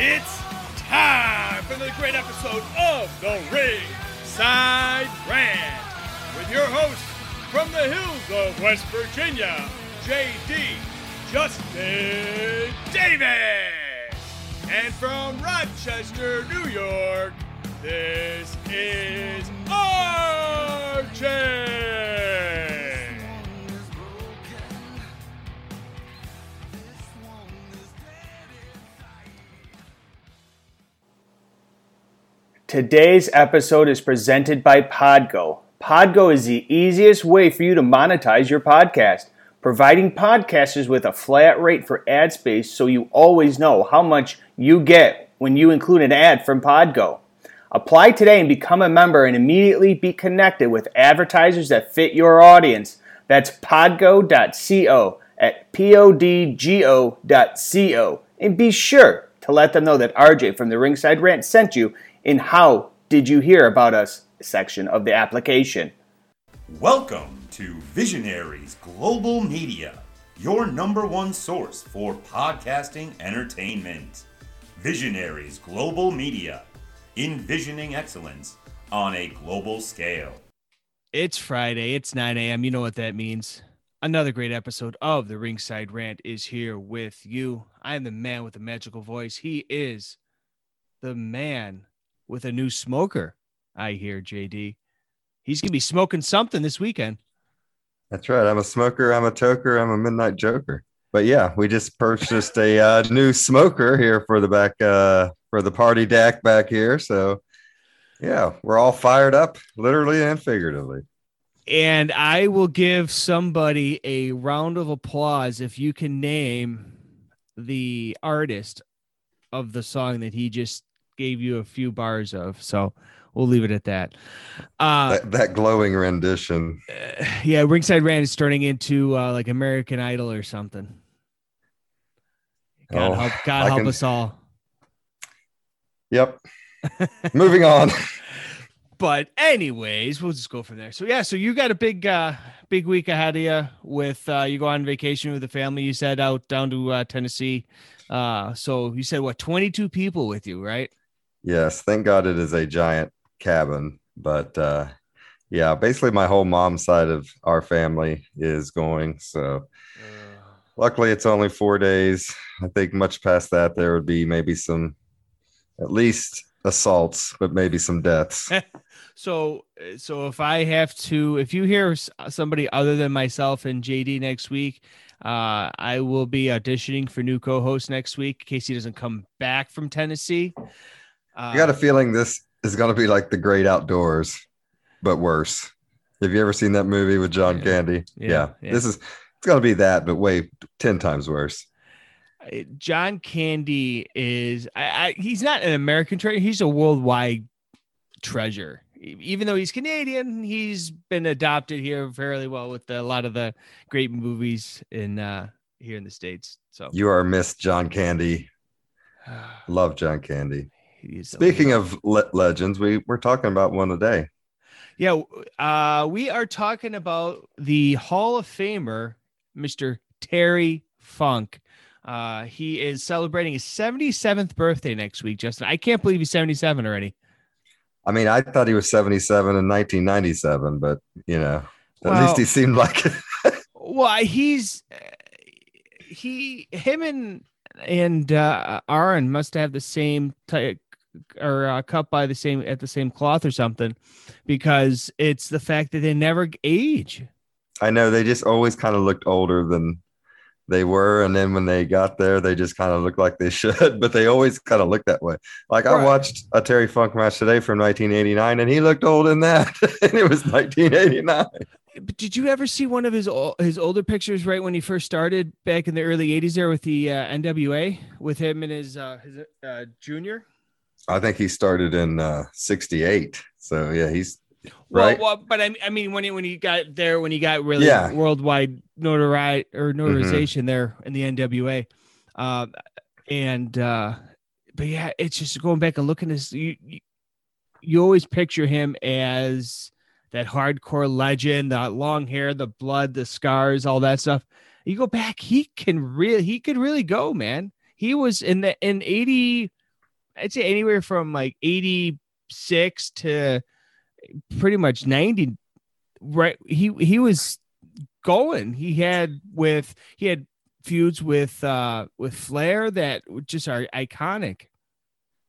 It's time for the great episode of The Ring Side Rant with your host from the hills of West Virginia, JD Justin Davis. And from Rochester, New York, this is RJ. Today's episode is presented by Podgo. Podgo is the easiest way for you to monetize your podcast, providing podcasters with a flat rate for ad space so you always know how much you get when you include an ad from Podgo. Apply today and become a member and immediately be connected with advertisers that fit your audience. That's podgo.co at podgo.co. And be sure to let them know that RJ from the Ringside Rant sent you in How Did You Hear About Us section of the application. Welcome to Visionaries Global Media, your number one source for podcasting entertainment. Visionaries Global Media, envisioning excellence on a global scale. It's Friday. It's 9 a.m. You know what that means. Another great episode of the Ringside Rant is here with you. I am the man with the magical voice. He is the man with a new smoker. I hear JD. He's gonna be smoking something this weekend. That's right. I'm a smoker. I'm a toker. I'm a midnight joker. But yeah, we just purchased a uh, new smoker here for the back uh, for the party deck back here. So yeah, we're all fired up, literally and figuratively. And I will give somebody a round of applause if you can name the artist of the song that he just gave you a few bars of. So we'll leave it at that. Uh, that, that glowing rendition. Uh, yeah, Ringside Rant is turning into uh, like American Idol or something. God Oh, help, God I help can- us all. Yep. Moving on. But anyways, we'll just go from there. So yeah, so you got a big, uh, big week ahead of you. With uh, you go on vacation with the family. You said out down to uh, Tennessee. Uh, so you said what? Twenty two people with you, right? Yes, thank God it is a giant cabin. But uh, yeah, basically my whole mom's side of our family is going. So luckily it's only four days. I think much past that there would be maybe some at least assaults, but maybe some deaths. So, uh, so if I have to, if you hear somebody other than myself and JD next week, uh, I will be auditioning for new co-host next week in case he doesn't come back from Tennessee. Uh, I got a feeling this is going to be like the great outdoors, but worse. Have you ever seen that movie with John Yeah. Candy? Yeah, Yeah, yeah. This is it's going to be that, but way 10 times worse. uh, John Candy is, I, I, he's not an American treasure. He's a worldwide treasure. Even though he's Canadian, he's been adopted here fairly well with a lot of the great movies in uh, here in the states. So, You are Miss John Candy. Love John Candy. Speaking of le- legends, we we're talking about one today. Yeah, uh, we are talking about the Hall of Famer, Mr. Terry Funk. Uh, he is celebrating his 77th birthday next week, Justin. I can't believe he's 77 already. I mean, I thought he was 77 in 1997, but you know, at Well- least he seemed like it. Well, he's he him and and uh Aaron must have the same type or uh, cut by the same at the same cloth or something because it's the fact that they never age. I know they just always kind of looked older than they were. And then when they got there, they just kind of looked like they should, but they always kind of looked that way. Like I watched a Terry Funk match today from 1989 and he looked old in that. and it was 1989. But did you ever see one of his his older pictures right when he first started back in the early '80s there with the uh, NWA with him and his uh, his uh, junior? I think he started in uh, 68. So yeah, he's right. well, but I, I mean when he when he got there when he got really Yeah. worldwide notoriety or notarization there in the NWA, uh, and uh, but yeah, it's just going back and looking at this. You, you you always picture him as that hardcore legend, the long hair, the blood, the scars, all that stuff. You go back, he can really he could really go, man. He was in the in I'd say anywhere from like 86 to pretty much 90 right he he was going he had with he had feuds with uh with Flair that just are iconic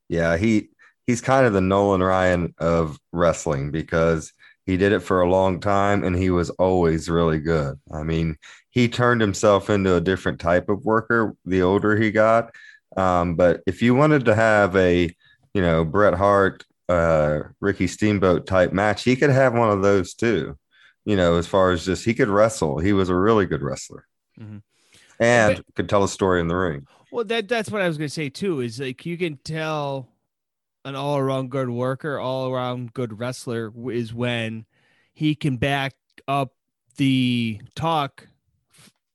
Yeah, he he's kind of the Nolan Ryan of wrestling because he did it for a long time and he was always really good. I mean, he turned himself into a different type of worker the older he got. Um, but if you wanted to have a, you know, Bret Hart, uh, Ricky Steamboat type match, he could have one of those too. You know, as far as just he could wrestle, he was a really good wrestler Mhm. and But- could tell a story in the ring. Well, that that's what I was gonna say too. Is like you can tell an all around good worker, all around good wrestler is when he can back up the talk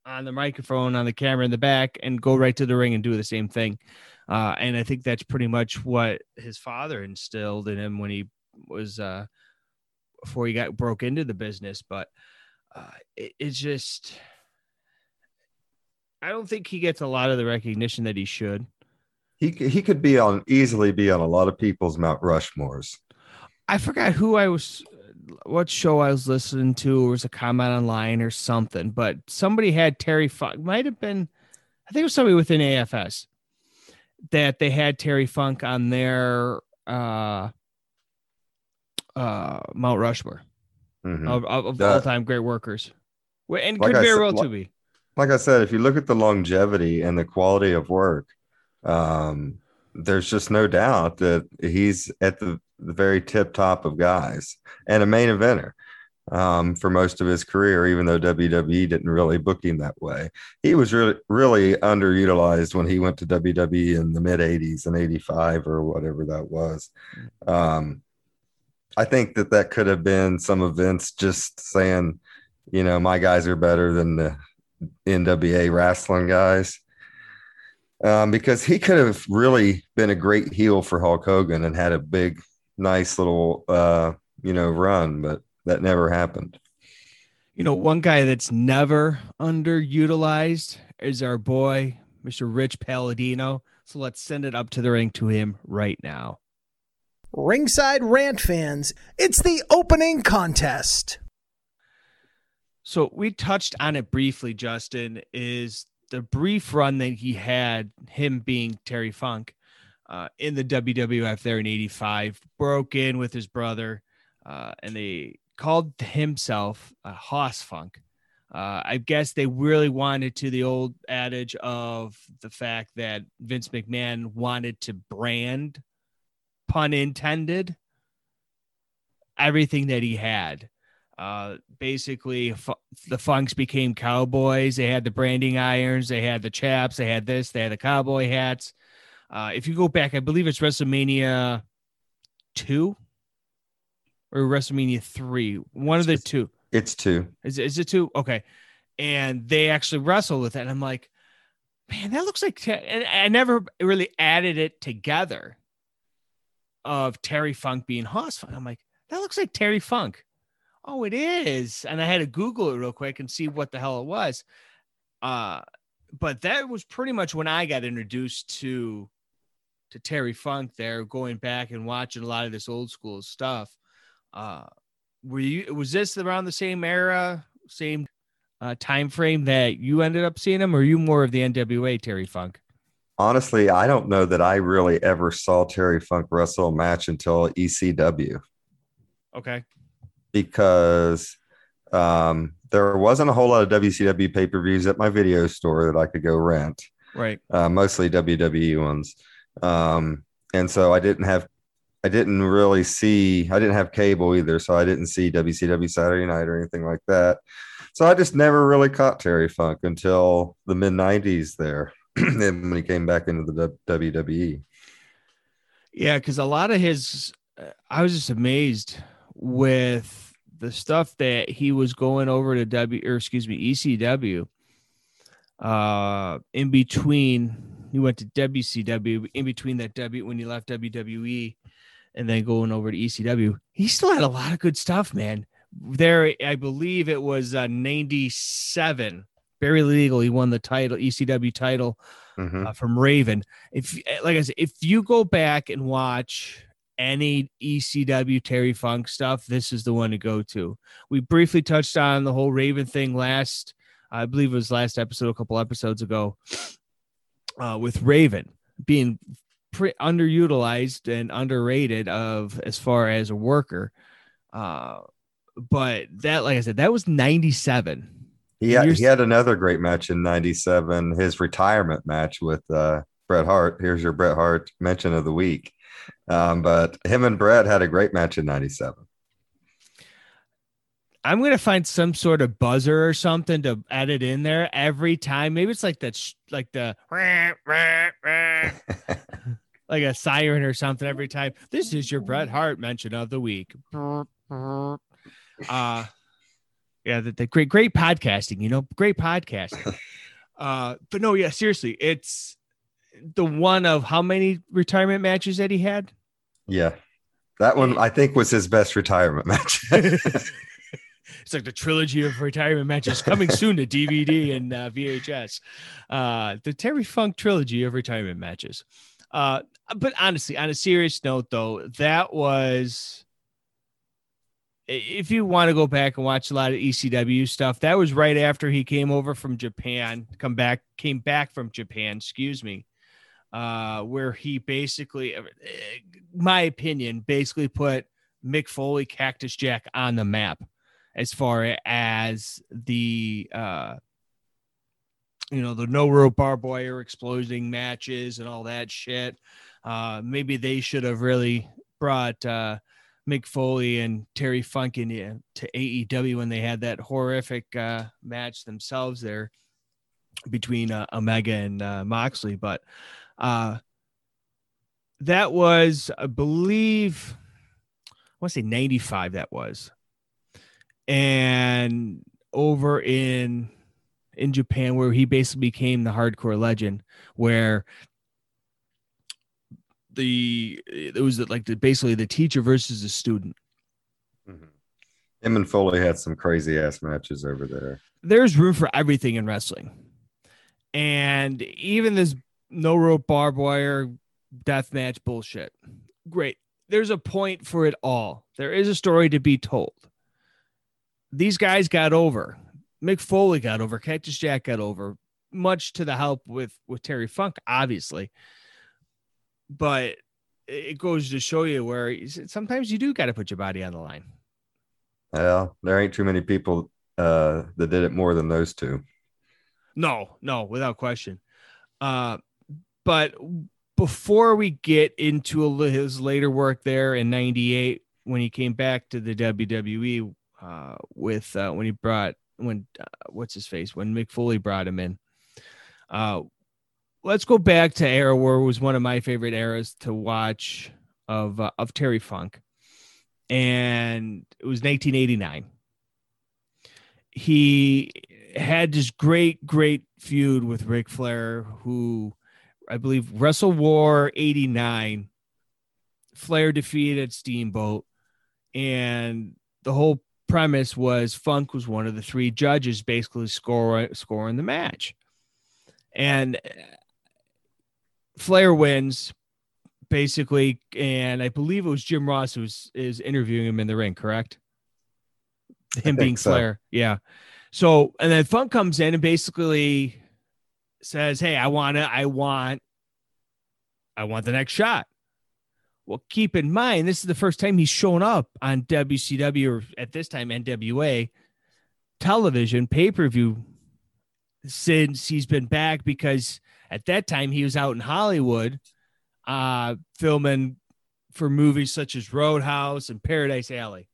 on the microphone, on the camera in the back, and go right to the ring and do the same thing. Uh, and I think that's pretty much what his father instilled in him when he was uh, before he got broke into the business. But uh, it, it's just. I don't think he gets a lot of the recognition that he should. He he could be on easily be on a lot of people's Mount Rushmores. I forgot who I was, what show I was listening to. Or was a comment online or something, but somebody had Terry Funk. Might have been, I think it was somebody within AFS that they had Terry Funk on their uh, uh, Mount Rushmore Mhm. of, of, all time great workers, and Like could very well to be. like I said, if you look at the longevity and the quality of work, um, there's just no doubt that he's at the, the very tip top of guys and a main eventer um, for most of his career, even though WWE didn't really book him that way. He was really, really underutilized when he went to WWE in the mid 80s and 85 or whatever that was. Um, I think that that could have been some events just saying, you know, my guys are better than the NWA wrestling guys. Um, because he could have really been a great heel for Hulk Hogan and had a big, nice little, uh, you know, run, but that never happened. You know, one guy that's never underutilized is our boy, Mr. Rich Palladino. So let's send it up to the ring to him right now. Ringside Rant fans, it's the opening contest. So we touched on it briefly, Justin, is the brief run that he had, him being Terry Funk uh, in the WWF there in 85, broke in with his brother, uh, and they called himself a Hoss Funk. Uh, I guess they really wanted to the old adage of the fact that Vince McMahon wanted to brand, pun intended, everything that he had. Uh, basically, fu- the Funks became cowboys. They had the branding irons, they had the chaps, they had this, they had the cowboy hats. Uh, if you go back, I believe it's WrestleMania two or WrestleMania three, one of the two. It's two. Is, is it two? Okay. And they actually wrestled with it. And I'm like, man, that looks like, Te-" and I never really added it together of Terry Funk being Hoss Funk. I'm like, that looks like Terry Funk. Oh, it is. And I had to Google it real quick and see what the hell it was. Uh, but that was pretty much when I got introduced to to Terry Funk there, going back and watching a lot of this old school stuff. Uh, were you was this around the same era, same uh, time frame that you ended up seeing him, or are you more of the NWA Terry Funk? Honestly, I don't know that I really ever saw Terry Funk wrestle a match until ECW. Okay. Because um, there wasn't a whole lot of WCW pay per views at my video store that I could go rent, Right. uh, mostly WWE ones. Um, and so I didn't have, I didn't really see, I didn't have cable either. So I didn't see WCW Saturday night or anything like that. So I just never really caught Terry Funk until the mid 90s there. then when he came back into the WWE. Yeah, because a lot of his, uh, I was just amazed with the stuff that he was going over to W, or excuse me, ECW. Uh, in between, he went to WCW. In between that W, when he left WWE, and then going over to ECW, he still had a lot of good stuff, man. There, I believe it was uh, '97. Barely Legal, he won the title, ECW title Mhm. uh, from Raven. If like I said, if you go back and watch any ECW Terry Funk stuff, this is the one to go to. We briefly touched on the whole Raven thing last, I believe it was last episode, a couple episodes ago, uh, with Raven being pre- underutilized and underrated of as far as a worker. Uh, but that, like I said, that was 97. He had, he had another great match in 97, his retirement match with uh, Bret Hart. Here's your Bret Hart mention of the week. Um, but him and Bret had a great match in 97. I'm gonna find some sort of buzzer or something to add it in there every time. Maybe it's like that, sh- like the like a siren or something every time. This is your Bret Hart mention of the week. Uh, yeah, the, the great, great podcasting. You know, great podcasting. uh, but no, yeah, seriously, it's the one of how many retirement matches that he had. Yeah. That one, I think, was his best retirement match. It's like the trilogy of retirement matches coming soon to DVD and uh, VHS. Uh, the Terry Funk trilogy of retirement matches. Uh, but honestly, on a serious note, though, that was. If you want to go back and watch a lot of ECW stuff, that was right after he came over from Japan, come back, came back from Japan, excuse me, uh, where he basically, uh, my opinion, basically put Mick Foley, Cactus Jack on the map as far as the uh you know the no rope barbed wire exploding matches and all that shit. Uh maybe they should have really brought uh Mick Foley and Terry Funk to AEW when they had that horrific uh match themselves there between uh, Omega and uh, Moxley. But uh that was I believe I want to say 95 that was and over in in Japan where he basically became the hardcore legend where the it was like the basically the teacher versus the student Mhm. Him and Foley had some crazy ass matches over there. there's room for everything in wrestling and even this no rope barbed wire death match bullshit. Great. There's a point for it all. There is a story to be told. These guys got over. Mick foley got over. Cactus jack got over much to the help with with terry funk obviously. But it goes to show you where sometimes you do got to put your body on the line. Well, there ain't too many people uh, that did it more than those two. No, no, without question. Uh, but before we get into his later work there in '98, when he came back to the WWE uh, with uh, when he brought when uh, what's his face when Mick Foley brought him in. Uh, let's go back to era where was one of my favorite eras to watch of uh, of Terry Funk, and it was 1989 he had this great, great feud with Ric Flair, who I believe Wrestle War 89. Flair defeated Steamboat, and the whole premise was Funk was one of the three judges basically score, scoring the match. And uh, Flair wins basically, and I believe it was Jim Ross who was is interviewing him in the ring, correct? Him being so. Flair. Yeah. So and then Funk comes in and basically says, Hey, I wanna, I want, I want the next shot. Well, keep in mind, this is the first time he's shown up on WCW or at this time NWA television pay-per-view since he's been back because at that time he was out in Hollywood uh filming for movies such as Roadhouse and Paradise Alley.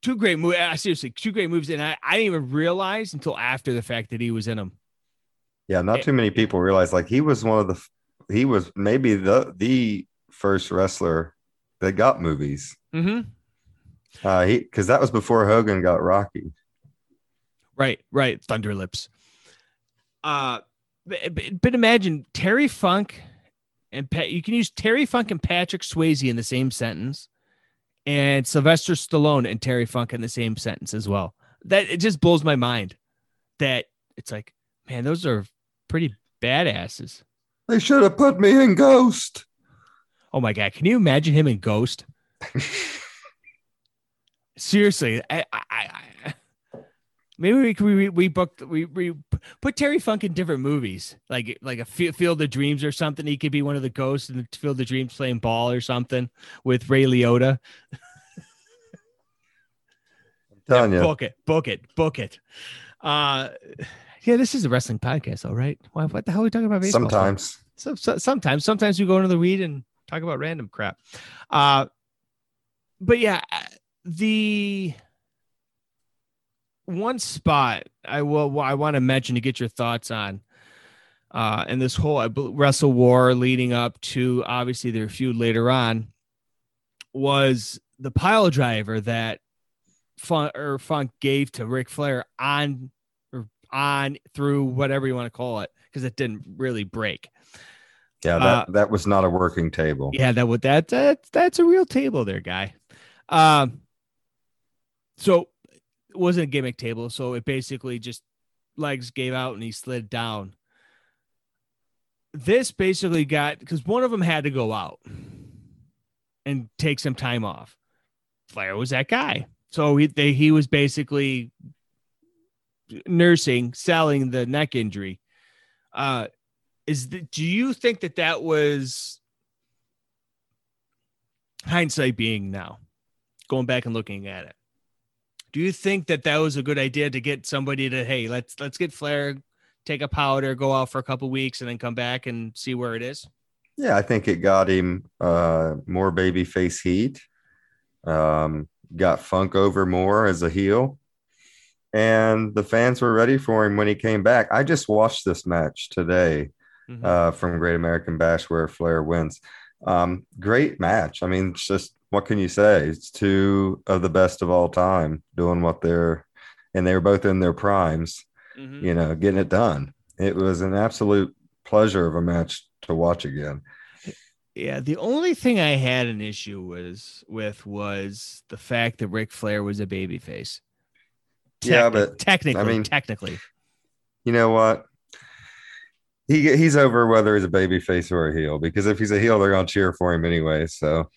Two great movies. Seriously, two great movies, and I, I didn't even realize until after the fact that he was in them. Yeah, not too many people realize like he was one of the he was maybe the the first wrestler that got movies. Mm-hmm. Uh he because that was before Hogan got Rocky. Right, right. Thunder Lips. Uh, but, but, but imagine Terry Funk and Pat. You can use Terry Funk and Patrick Swayze in the same sentence, and Sylvester Stallone and Terry Funk in the same sentence as well. That it just blows my mind that it's like, man, those are pretty badasses. They should have put me in Ghost. Oh my god, can you imagine him in Ghost? Seriously, I, I, I maybe we we we booked we we put Terry Funk in different movies, like like a Field of Dreams or something. He could be one of the ghosts in Field of Dreams playing ball or something with Ray Liotta. I'm telling yeah, you, book it, book it, book it. Uh, yeah, this is a wrestling podcast, all right. Why, what the hell are we talking about baseball? sometimes. So, so, sometimes, sometimes we go into the weed and talk about random crap. Uh, but yeah, the one spot I will I want to mention to get your thoughts on, uh, and this whole Wrestle War leading up to obviously their feud later on, was the pile driver that Funk or Funk gave to Ric Flair on on through whatever you want to call it because it didn't really break. Yeah, that, uh, that was not a working table. Yeah, that would that, that that's a real table there, guy. Um, so it wasn't a gimmick table, so it basically just legs gave out and he slid down. This basically got because one of them had to go out and take some time off. Flair was that guy, so he they, he was basically nursing, selling the neck injury. Uh, is the, do you think that that was hindsight being now going back and looking at it? Do you think that that was a good idea to get somebody to hey let's let's get flair take a powder go out for a couple weeks and then come back and see where it is? Yeah i think it got him uh more baby face heat um got funk over more as a heel and the fans were ready for him when he came back i just watched this match today mm-hmm. uh, from great american bash where flair wins um great match i mean it's just what can you say? It's two of the best of all time doing what they're, and they were both in their primes, mm-hmm. you know, getting it done. It was an absolute pleasure of a match to watch again. Yeah, the only thing I had an issue was with was the fact that Ric Flair was a babyface. Techni- yeah, but technically, I mean, technically, you know what? He he's over whether he's a baby face or a heel because if he's a heel, they're gonna cheer for him anyway. So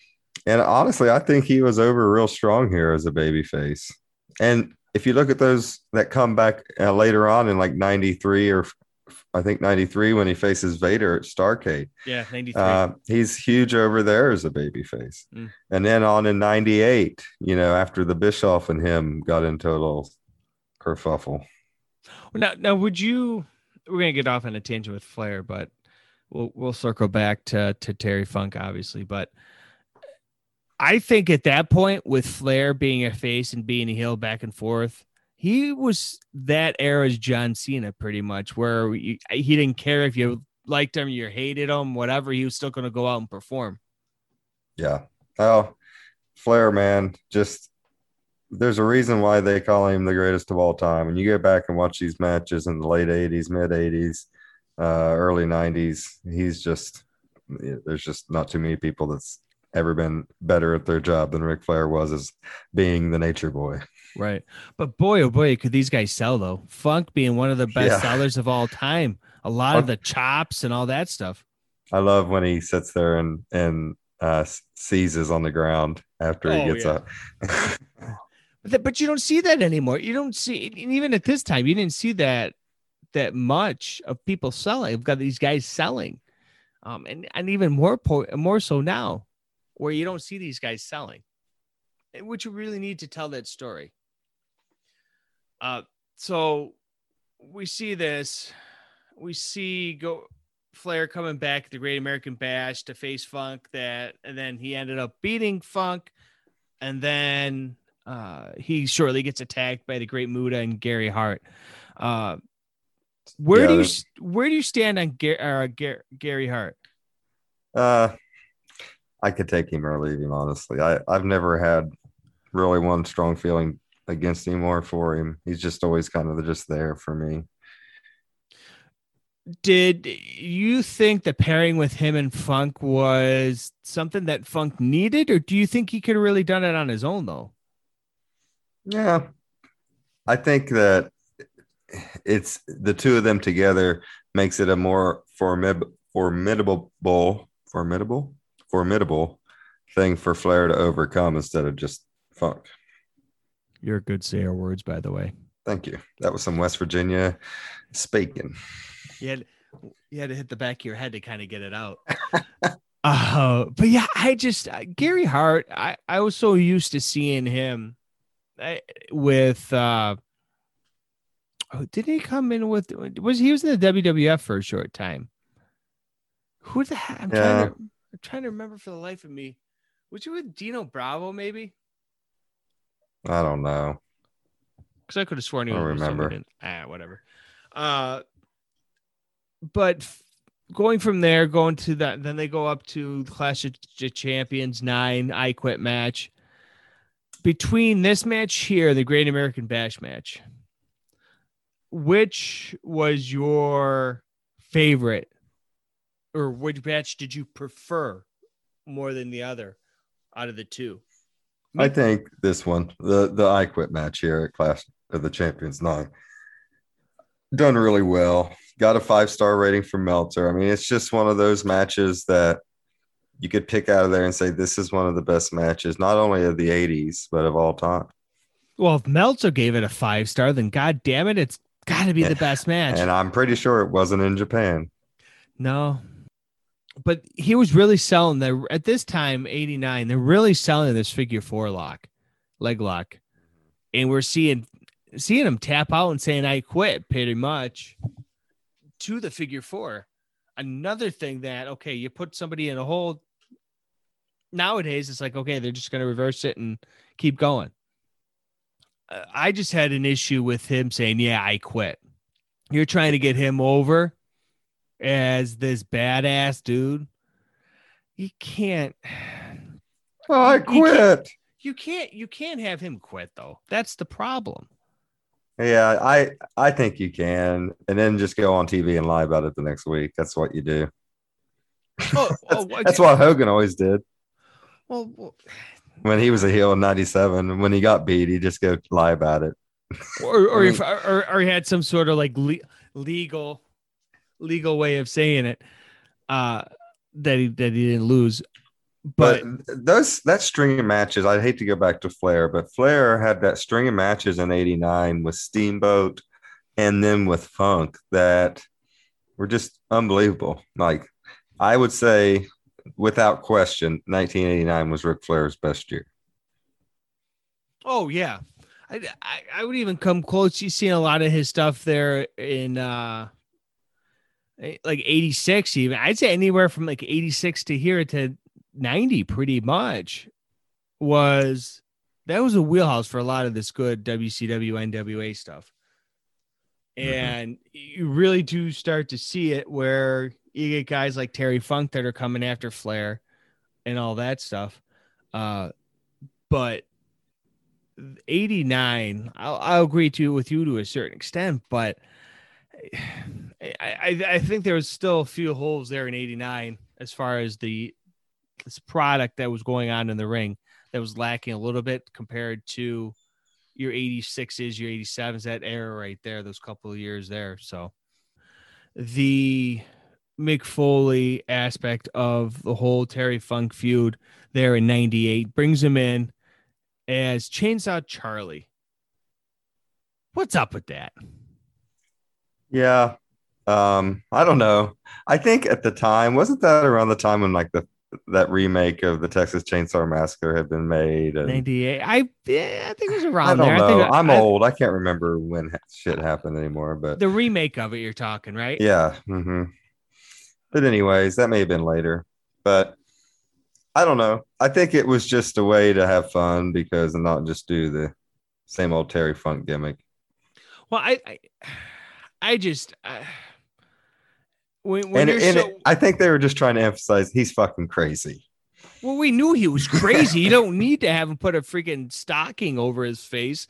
and honestly, I think he was over real strong here as a baby face. And if you look at those that come back uh, later on in like 93 or I think 93 when he faces Vader at Starcade. Yeah, 93. Uh, he's huge over there as a baby face. Mm. And then on in 98, you know, after the Bischoff and him got into a little kerfuffle. Now, now would you, we're going to get off on a tangent with Flair, but we'll, we'll circle back to, to Terry Funk, obviously. But I think at that point, with Flair being a face and being a heel back and forth, he was that era's John Cena pretty much, where he didn't care if you liked him, you hated him, whatever. He was still going to go out and perform. Yeah. Oh, Flair, man, just there's a reason why they call him the greatest of all time. And you go back and watch these matches in the late 80s, mid 80s, uh, early 90s, he's just, there's just not too many people that's ever been better at their job than Ric Flair was as being the nature boy. Right. But boy, oh boy, could these guys sell though. Funk being one of the best yeah. sellers of all time. A lot Funk, of the chops and all that stuff. I love when he sits there and and uh, seizes on the ground after he oh, gets yeah. up. but, but you don't see that anymore. You don't see even at this time. You didn't see that that much of people selling. I've got these guys selling, um, and and even more po- more so now where you don't see these guys selling, which you really need to tell that story. Uh, so we see this, we see go Flair coming back the Great American Bash to face Funk that, and then he ended up beating Funk, and then uh, he shortly gets attacked by the Great Muta and Gary Hart. Uh, where yeah, do you where do you stand on Gary, uh, Gary Hart? Uh, I could take him or leave him. Honestly, I I've never had really one strong feeling against him or for him. He's just always kind of just there for me. Did you think the pairing with him and Funk was something that Funk needed, or do you think he could have really done it on his own though? Yeah, I think that it's the two of them together makes it a more formid- formidable, formidable, formidable thing for Flair to overcome instead of just Funk. You're a good sayer words, by the way. Thank you. That was some West Virginia speaking. You had, you had to hit the back of your head to kind of get it out. uh, but yeah, I just uh, Gary Hart. I I was so used to seeing him I, with. uh Oh, did he come in with? Was he was in the WWF for a short time? Who the heck? I'm Yeah. trying to. I'm trying to remember for the life of me. Was you with Dino Bravo maybe? I don't know. because I could have sworn he I was remember. remember. Ah, whatever. Uh, but f- going from there, going to that, then they go up to the Clash of Champions nine. I quit match. Between this match here, the Great American Bash match, which was your favorite, or which match did you prefer more than the other out of the two? I think this one, the the I quit match here at Clash of the Champions nine, done really well. Got a five star rating from Meltzer. I mean, it's just one of those matches that you could pick out of there and say this is one of the best matches, not only of the '80s but of all time. Well, if Meltzer gave it a five star, then god damn it, it's got to be the best match. And I'm pretty sure it wasn't in Japan. no, but he was really selling the at this time, eighty nine. They're really selling this figure four lock, leg lock, and we're seeing seeing him tap out and saying "I quit" pretty much to the figure four. Another thing that okay, you put somebody in a hole. Nowadays, it's like okay, they're just going to reverse it and keep going. Uh, I just had an issue with him saying, "Yeah, I quit." You're trying to get him over as this badass dude. You can't. Oh, I You can't- quit. You can't. You can't have him quit though. That's the problem. Yeah, I I think you can, and then just go on TV and lie about it the next week. That's what you do. Oh, That's, oh, that's what Hogan always did Well, well, when he was a heel in '97. When he got beat, he just go lie about it. or or, I if, or or he had some sort of like le- legal legal way of saying it uh that he that he didn't lose but, But, those that string of matches, I hate to go back to Flair, but Flair had that string of matches in '89 with Steamboat, and then with Funk that were just unbelievable. Like I would say, without question, 1989 was Ric Flair's best year. oh yeah I, I i would even come close you seen a lot of his stuff there in uh eh, like 86 even i'd say anywhere from like 86 to here to 90 pretty much was that was a wheelhouse for a lot of this good WCW NWA stuff. And you really do start to see it where you get guys like Terry Funk that are coming after Flair and all that stuff. Uh, but 89, I'll, I'll agree to with you to a certain extent, but I, I, I think there was still a few holes there in 89 as far as the this product that was going on in the ring that was lacking a little bit compared to your 86s, your 87s, that era right there, those couple of years there. So the Mick Foley aspect of the whole Terry Funk feud there in 98 brings him in as Chainsaw Charlie. What's up with that? Yeah. Um, I don't know. I think at the time, wasn't that around the time when like the that remake of the Texas Chainsaw Massacre had been made? And 98. I yeah, I think it was around I don't there. know. I think I'm I- old. I can't remember when shit happened anymore, but The remake of it you're talking, right? yeah. hmm But anyways, that may have been later. But I don't know. I think it was just a way to have fun because and not just do the same old Terry Funk gimmick. Well, I, I, I just uh, when when and and so I think they were just trying to emphasize he's fucking crazy. well, we knew he was crazy. you don't need to have him put a freaking stocking over his face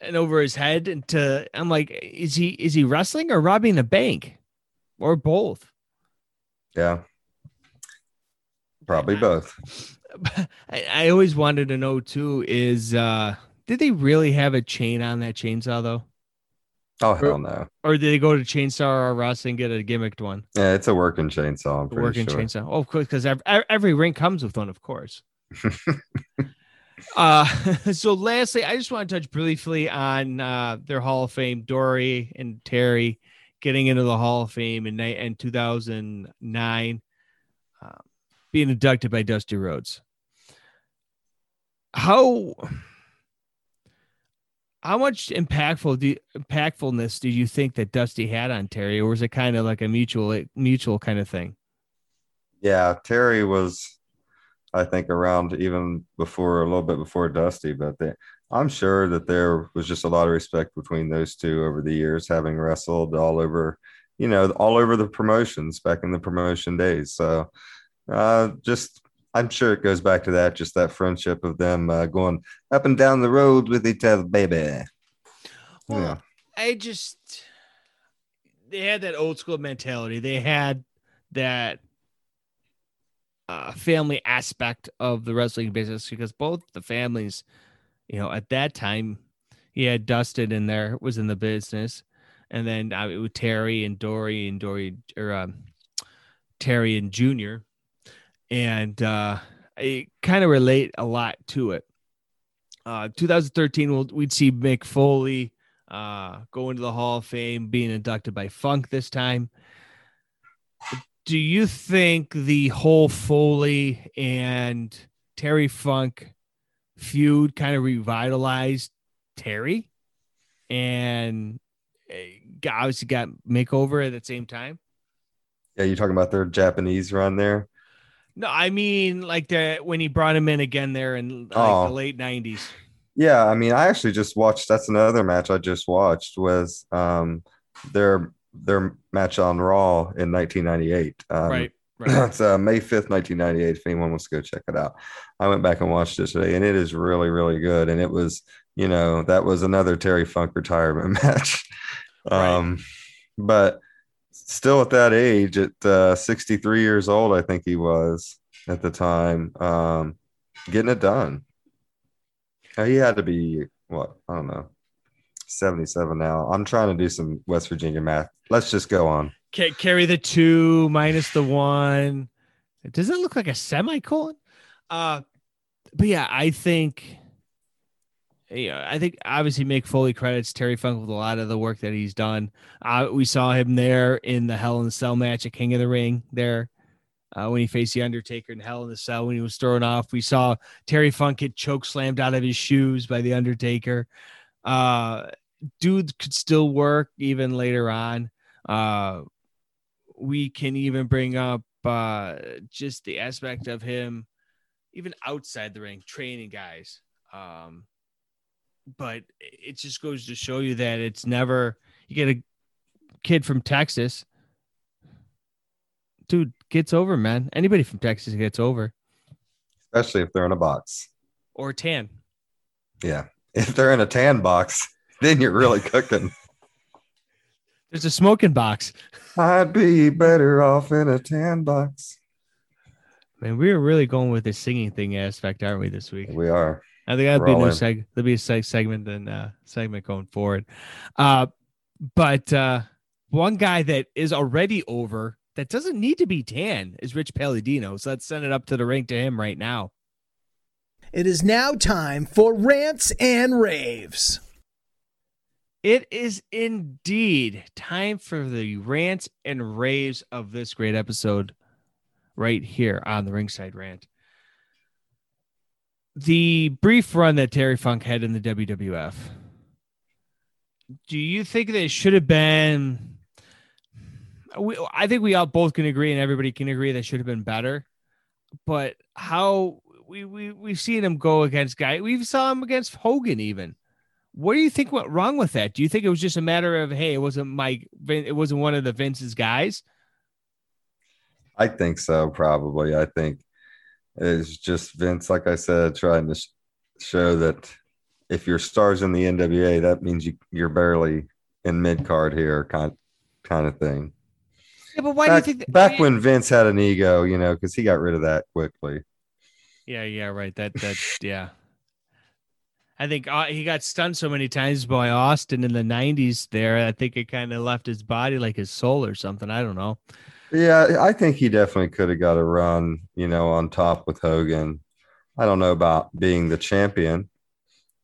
and over his head. And to I'm like, is he is he wrestling or robbing a bank, or both? Yeah. Probably both. I, I always wanted to know too is uh did they really have a chain on that chainsaw though? Oh hell no! Or did they go to Chainsaw or Us and get a gimmicked one? Yeah, it's a working chainsaw. I'm working sure. chainsaw. Oh, of course, because every, every ring comes with one, of course. uh, so lastly, I just want to touch briefly on uh, their Hall of Fame, Dory and Terry getting into the Hall of Fame in, in 2009, uh, being inducted by Dusty Rhodes. How how much impactful do impactfulness do you think that Dusty had on Terry, or was it kind of like a mutual mutual kind of thing? Yeah, Terry was, I think, around even before a little bit before Dusty, but they, I'm sure that there was just a lot of respect between those two over the years, having wrestled all over, you know, all over the promotions back in the promotion days. So, uh, just I'm sure it goes back to that, just that friendship of them uh, going up and down the road with each other, baby. Well, Yeah. I just they had that old school mentality. They had that uh, family aspect of the wrestling business because both the families, you know, at that time, he had Dustin in there was in the business, and then uh, it was Terry and Dory and Dory or um, Terry and Junior, and uh, I kind of relate a lot to it. Uh, 2013, we'll, we'd see Mick Foley uh, go into the Hall of Fame, being inducted by Funk this time. Do you think the whole Foley and Terry Funk feud kind of revitalized Terry and uh, obviously got makeover at the same time? Yeah, you're talking about their Japanese run there? No, I mean like the when he brought him in again there in like Oh. the late '90s. Yeah, I mean, I actually just watched. That's another match I just watched was um their their match on Raw in 1998. Um, right, right. it's uh, May 5th, 1998. If anyone wants to go check it out, I went back and watched it today, and it is really, really good. And it was, you know, that was another Terry Funk retirement match. Right. Um, but still at that age, at uh, 63 years old, I think he was at the time, um, getting it done. Uh, He had to be what I don't know, 77 now. I'm trying to do some West Virginia math. Let's just go on. Ca- carry the two minus the one. Does that look like a semicolon? Uh, but yeah, I think, yeah, I think obviously Mick Foley credits Terry Funk with a lot of the work that he's done. Uh, we saw him there in the Hell in the Cell match at King of the Ring there. Uh, when he faced the Undertaker in Hell in the Cell, when he was thrown off, we saw Terry Funk get choke slammed out of his shoes by the Undertaker. Uh, dude could still work even later on. Uh, we can even bring up uh, just the aspect of him, even outside the ring, training guys. Um, but it just goes to show you that it's never you get a kid from Texas, dude gets over, man. Anybody from Texas gets over especially if they're in a box. or tan. Yeah. If they're in a tan box, then you're really cooking. There's a smoking box. I'd be better off in a tan box. Man, we are really going with the singing thing aspect, aren't we, this week? We are. I think that'd We're be a new in. seg. That'd be a seg- segment and uh, segment going forward. Uh, but uh, one guy that is already over that doesn't need to be tan is Rich Palladino. So let's send it up to the ring to him right now. It is now time for rants and raves. It is indeed time for the rants and raves of this great episode right here on the Ringside Rant. The brief run that Terry Funk had in the WWF. Do you think that it should have been? We, I think we all both can agree, and everybody can agree that should have been better. But how we we we've seen him go against guy, we saw him against Hogan even. What do you think went wrong with that? Do you think it was just a matter of hey, it wasn't Mike, it wasn't one of the Vince's guys? I think so, probably. I think it's just Vince, like I said, trying to sh- show that if your star's in the NWA, that means you, you're barely in mid card here, kind kind of thing. Yeah, but why back, do you think that, back when Vince had an ego, you know, because he got rid of that quickly. Yeah, yeah, right. That that yeah. I think uh, he got stunned so many times by Austin in the '90s. There, I think it kind of left his body like his soul or something. I don't know. Yeah, I think he definitely could have got a run, you know, on top with Hogan. I don't know about being the champion,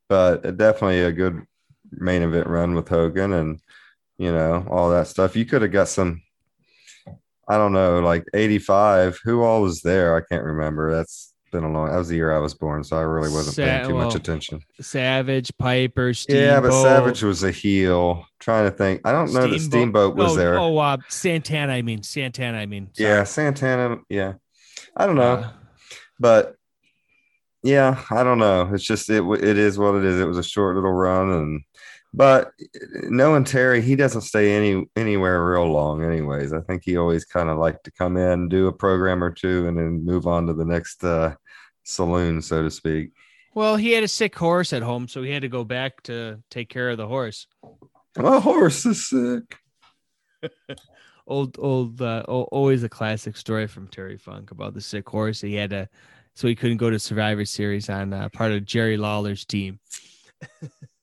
but definitely a good main event run with Hogan and you know all that stuff. You could have got some. I don't know, like '85. Who all was there? I can't remember. That's been a long. That was the year I was born, so I really wasn't Sa- paying too much attention. Savage, Piper, Steamboat. Yeah, but Savage was a heel. trying to think. I don't know that Steamboat was oh, there. Oh, uh, Santana. I mean Santana. I mean. sorry. yeah, Santana. Yeah, I don't know, Uh, but yeah, I don't know. It's just it. It is what it is. It was a short little run, and but knowing Terry, he doesn't stay any anywhere real long. Anyways, I think he always kind of liked to come in, do a program or two, and then move on to the next uh, saloon, so to speak. well, he had a sick horse at home, so he had to go back to take care of the horse. My horse is sick. Old, old, uh, always a classic story from Terry Funk about the sick horse. He had to, so he couldn't go to Survivor Series on uh, part of Jerry Lawler's team.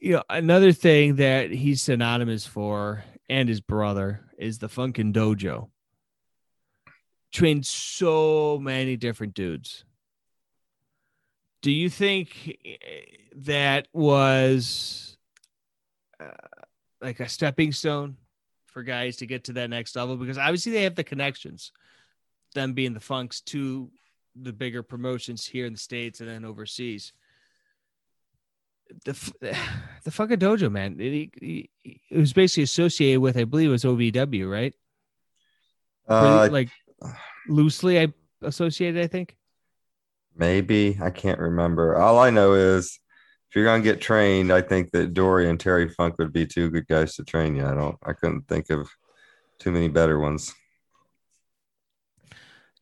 you know, another thing that he's synonymous for, and his brother, is the Funkin' Dojo. Trained so many different dudes. Do you think eh, that was uh, like a stepping stone for guys to get to that next level? Because obviously they have the connections, them being the Funks to the bigger promotions here in the states and then overseas. The the fucking dojo man, it, it, it was basically associated with, I believe, it was OVW, right? Uh, like loosely, I associated, I think. Maybe I can't remember. All I know is if you're gonna get trained, I think that Dory and Terry Funk would be two good guys to train you. I don't. I couldn't think of too many better ones.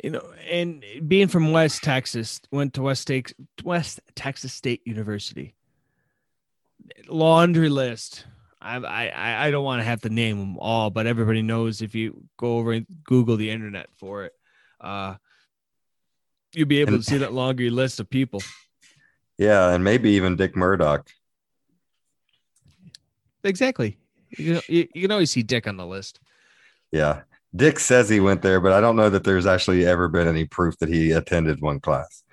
you know, and being from West Texas, went to West State, West Texas State University. Laundry list. I I I don't want to have to name them all, but everybody knows if you go over and Google the internet for it, uh, you'll be able And- to see that laundry list of people. Yeah, and maybe even Dick Murdoch. Exactly. You know, you, you can always see Dick on the list. Yeah, Dick says he went there, but I don't know that there's actually ever been any proof that he attended one class.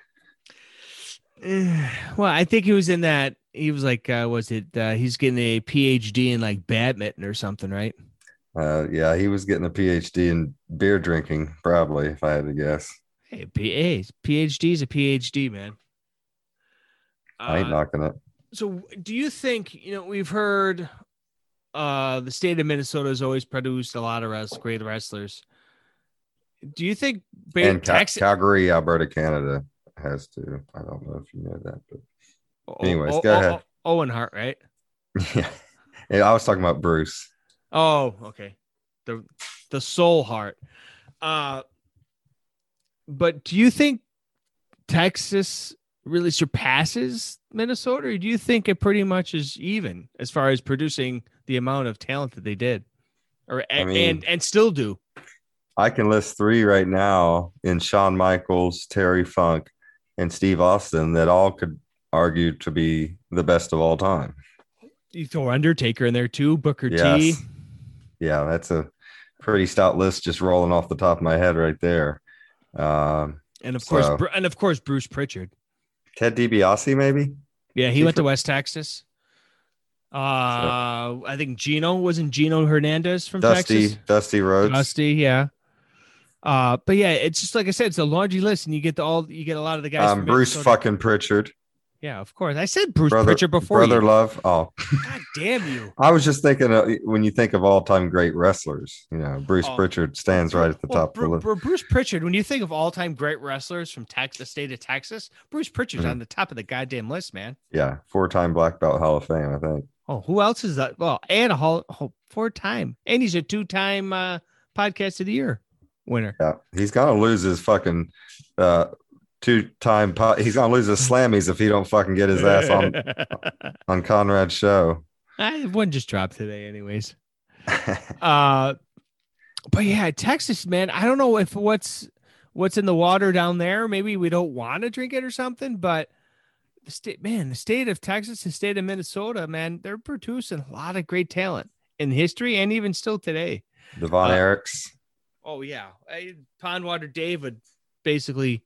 Well, I think he was in that. He was like, uh, was it? Uh, he's getting a PhD in like badminton or something, right? Uh, yeah, he was getting a PhD in beer drinking, probably, if I had to guess. Hey, P- hey, PhD is a PhD, man. I ain't Uh, knocking it. so, do you think you know we've heard uh, the state of Minnesota has always produced a lot of wrest- great wrestlers. Do you think ba- And Cal- Texas? Calgary, Alberta, Canada has to. I don't know if you know that, but anyways, oh, go oh, ahead. oh, Owen Hart, right? yeah. I was talking about Bruce. Oh, okay. The the soul heart. Uh but do you think Texas really surpasses Minnesota or do you think it pretty much is even as far as producing the amount of talent that they did? Or I and mean- and, and still do. I can list three right now in Shawn Michaels, Terry Funk, and Steve Austin that all could argue to be the best of all time. You throw Undertaker in there too, Booker T. Yeah, that's a pretty stout list just rolling off the top of my head right there. Um, And of course So- Bru- and of course Bruce Pritchard. Ted DiBiase, maybe? Yeah, he He went to West Texas. Uh I think Gino wasn't Gino Hernandez from Dusty, Texas. Dusty Rhodes. Dusty, yeah. Uh, but yeah, it's just like I said, it's a laundry list, and you get the all you get a lot of the guys. um, from Bruce fucking Pritchard. Yeah, of course. I said Bruce Brother, Pritchard before Brother you. Love. Oh, God damn you! I was just thinking of, when you think of all time great wrestlers, you know, Bruce Oh. Pritchard stands right at the Well, top Bru- of the list. Bruce Pritchard. When you think of all-time great wrestlers from Texas, the state of Texas, Bruce Pritchard's Mhm. on the top of the goddamn list, man. Yeah, four time Black Belt Hall of Fame, I think. Oh, who else is that? Well, and a whole, whole four-time, and he's a two-time uh, podcast of the year winner. Yeah, he's gonna lose his fucking uh, two time. Po- he's gonna lose his slammies if he don't fucking get his ass on on Conrad's show. I one just dropped today, anyways. Uh, but yeah, Texas, man. I don't know if what's what's in the water down there. Maybe we don't want to drink it or something. But the state, man, the state of Texas, the state of Minnesota, man, they're producing a lot of great talent in history and even still today. Devon Uh, Eriks. Oh yeah, I, Pondwater Dave'd basically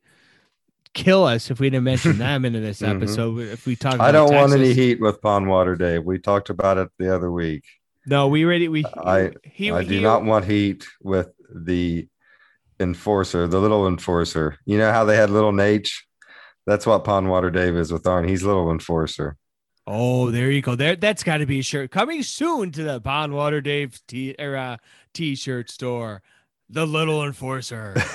kill us if we didn't mention them into this Mhm. episode. If we talk, I don't want any heat with Pond Water Dave. We talked about it the other week. No, we ready. We I- he, I do he- not want heat with the enforcer, the little enforcer. You know how they had little Nate? That's what Pond Water Dave is with Arn. He's little enforcer. Oh, there you go. There, that's got to be a shirt coming soon to the Pond Water Dave t or uh, t-shirt store. The Little Enforcer.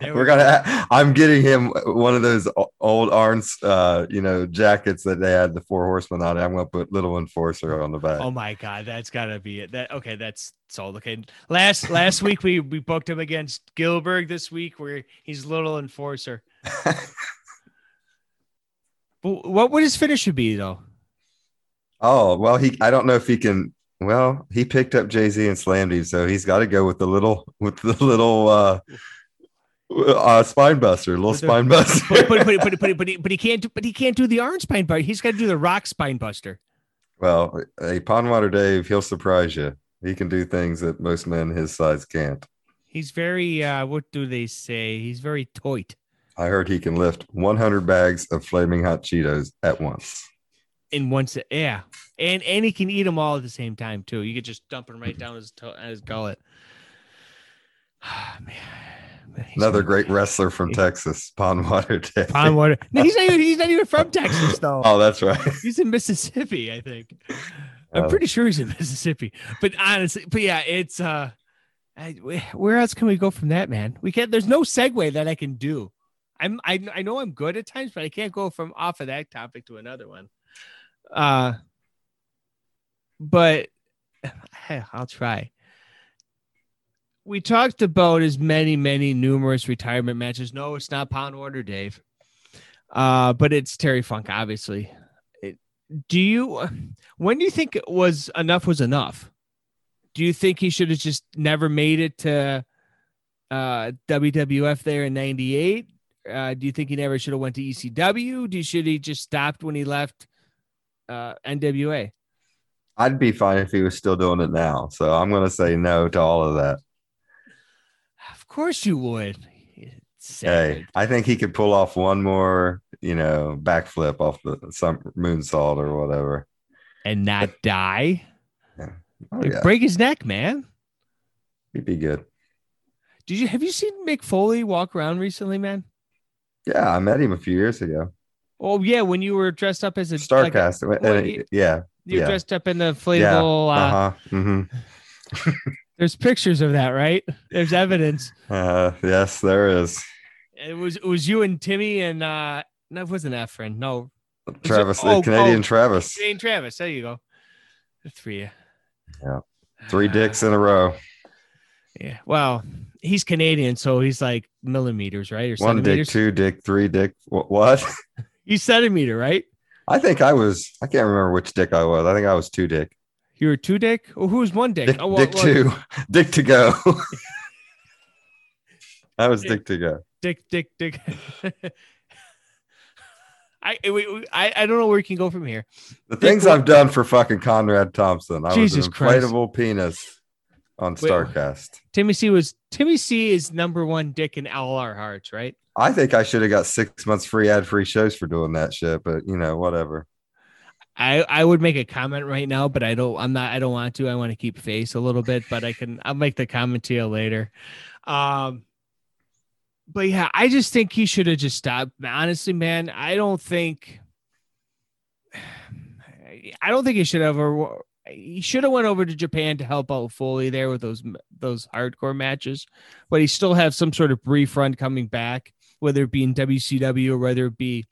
We're we gonna. I'm getting him one of those old Arns, uh, you know, jackets that they had the four horsemen on. I'm gonna put little enforcer on the back. Oh my god, that's gotta be it. That okay, that's sold. Okay. Last last week we we booked him against Gilbert this week where he's little enforcer. But what would his finisher be though? oh well, he. I don't know if he can. Well, he picked up Jay Z and slammed him, so he's got to go with the little with the little uh, uh spine buster, little spine buster. But but but but but, he, but he can't do but he can't do the orange spine buster. He's got to do the rock spine buster. well, a Pondwater Dave, he'll surprise you. He can do things that most men his size can't. He's very uh what do they say? He's very toit. I heard he can lift 100 bags of flaming hot Cheetos at once. in one set. Yeah, and and he can eat them all at the same time too. You could just dump them right down his his gullet. Man, man, he's Another great wrestler from Texas, Pondwater Dave. Pondwater. No, he's not even. He's not even from Texas though. Oh, that's right. He's in Mississippi, I think. I'm Oh. pretty sure he's in Mississippi. But honestly, but yeah, it's uh, I, where else can we go from that, man? We can't. There's no segue that I can do. I'm I I know I'm good at times, but I can't go from off of that topic to another one. Uh, but I'll try. We talked about as many, many numerous retirement matches. No, it's not Pond Water, Dave. Uh, but it's Terry Funk, obviously. Do you when do you think it was enough was enough? Do you think he should have just never made it to uh WWF there in 98? Uh, do you think he never should have went to ECW? Do you, should he just stopped when he left uh NWA? I'd be fine if he was still doing it now. So I'm going to say no to all of that. Of course you would. Hey, I think he could pull off one more, you know, backflip off the some moonsault or whatever. and not die. Oh, yeah, Break his neck, man. he'd be good. Did you have you seen Mick Foley walk around recently, man? Yeah, I met him a few years ago. Oh yeah, when you were dressed up as a like a- Starcast. yeah. You yeah. dressed up in the inflatable. Uh, Uh-huh. hmm There's pictures of that, right? There's evidence. Uh, yes, there is. It was it was you and Timmy and uh no, it wasn't Efren. No, Travis, oh, the Canadian oh, Travis. Jane Travis. There you go. The three. Yeah. Three dicks in a row. Yeah. Well, he's Canadian, so he's like millimeters, right? Or One dick, two dick, three dick. Wh- What? He's centimeter, right? I think I was. I can't remember which dick I was. I think I was two dick. You were two dick. Oh, who was one dick? Dick, oh, well, dick well, two. Dick to go. I was Dick- dick to go. Dick, dick, dick. I, we, we- I I don't know where you can go from here. The things I've done for fucking Conrad Thompson. I Jesus was an Christ. inflatable penis on Wait. Starcast. Timmy C was Timmy C is number one dick in all our hearts, right? I think I should have got six months free ad free shows for doing that shit, but you know, whatever. I I would make a comment right now, but I don't. I'm not. I don't want to. I want to keep face a little bit, but I can. I'll make the comment to you later. Um, but yeah, I just think he should have just stopped. Honestly, man, I don't think. I don't think he should have. Or he should have went over to Japan to help out Foley there with those those hardcore matches, but he still have some sort of brief run coming back, whether it be in WCW or whether it be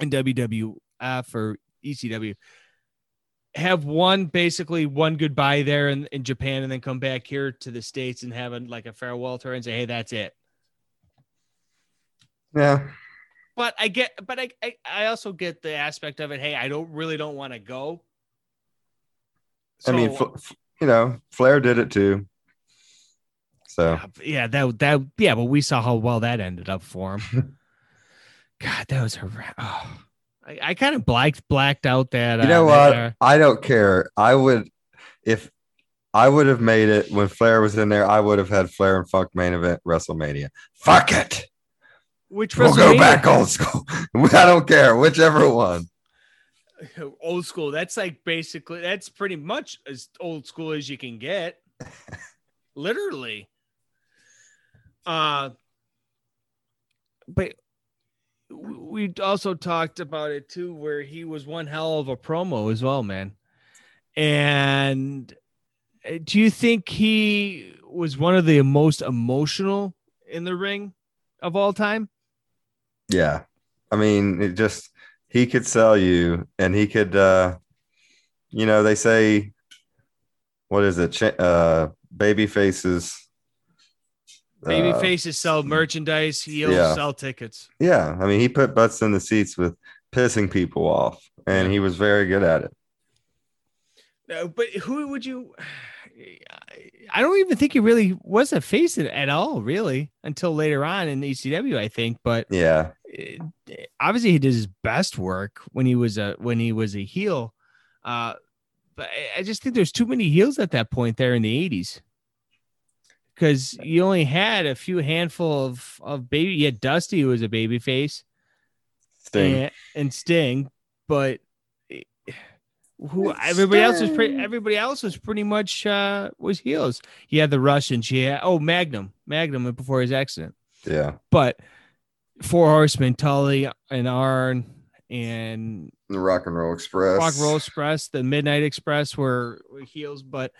in WWF or ECW. Have one basically one goodbye there in, in Japan and then come back here to the States and have a, like a farewell tour and say, hey, that's it. Yeah. But I get, but I, I, I also get the aspect of it. Hey, I don't really don't want to go. I mean, F- F- you know, Flair did it too. So yeah, that that yeah, but we saw how well that ended up for him. God, that was her. Oh, I, I kind of blacked blacked out that. You know uh, that, what? uh, I don't care. I would if I would have made it when Flair was in there. I would have had Flair and Funk main event WrestleMania. Fuck it. which We'll go back old school. I don't care whichever one. old school. That's like basically that's pretty much as old school as you can get. Literally. Uh but we also talked about it too, where he was one hell of a promo as well, man. And uh, do you think he was one of the most emotional in the ring of all time? Yeah. I mean, it just he could sell you and he could uh you know, they say what is it? Uh baby faces Baby uh, faces sell merchandise, heels yeah. sell tickets. Yeah, I mean, he put butts in the seats with pissing people off, and he was very good at it. No, but who would you? I don't even think he really was a face at all, really, until later on in ECW, I think. But Yeah, eh, obviously, he did his best work when he was a when he was a heel. Uh, but I just think there's too many heels at that point there in the '80s, because you only had a few handful of of baby. You had Dusty, who was a baby face, Sting. and, and Sting, but who everybody else was pretty everybody else was pretty much uh was heels. You had the Russians, yeah. Oh, Magnum, Magnum before his accident. Yeah, But Four Horsemen, Tully and Arn and the Rock and Roll Express. Rock and Roll Express, the Midnight Express were, were heels, but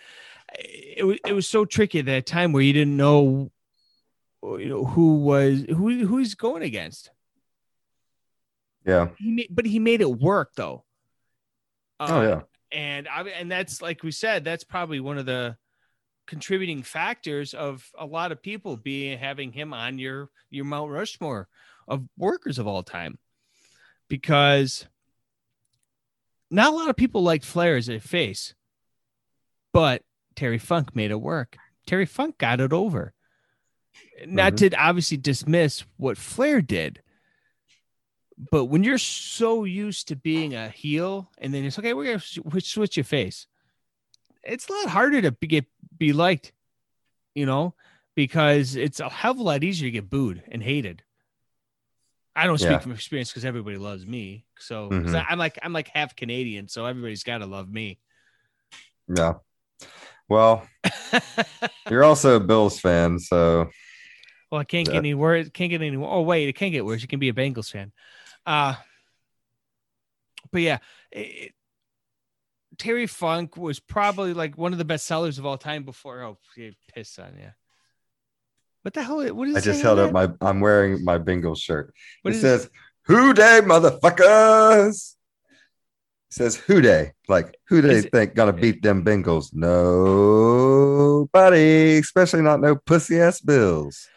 it was it was so tricky at that time where you didn't know you know who was who who he's going against. Yeah. He made, but he made it work though. Oh Uh, yeah. and I and that's like we said, that's probably one of the contributing factors of a lot of people being having him on your your Mount Rushmore of workers of all time, because not a lot of people liked Flair as a face, but Terry Funk made it work. Terry Funk got it over. Not Mhm. to obviously dismiss what Flair did, but when you're so used to being a heel and then it's okay, we're gonna switch, switch your face. It's a lot harder to be, get be liked, you know, because it's a hell of a lot easier to get booed and hated. I don't speak Yeah. from experience because everybody loves me. So Mhm. I, I'm like I'm like half Canadian, so everybody's got to love me. Yeah. Well, you're also a Bills fan, so Well, I can't get any worse. Can't get any. Oh wait, it can't get worse. You can be a Bengals fan. Uh but yeah, it- Terry Funk was probably like one of the best sellers of all time before. Oh, he pissed on you. What the hell? What is? I just held up my. I'm wearing my Bengals shirt. What it says "Who Dey, motherfuckers." Says "Who Dey," like who they it- think gonna beat them Bengals? Nobody, especially not no pussy ass Bills.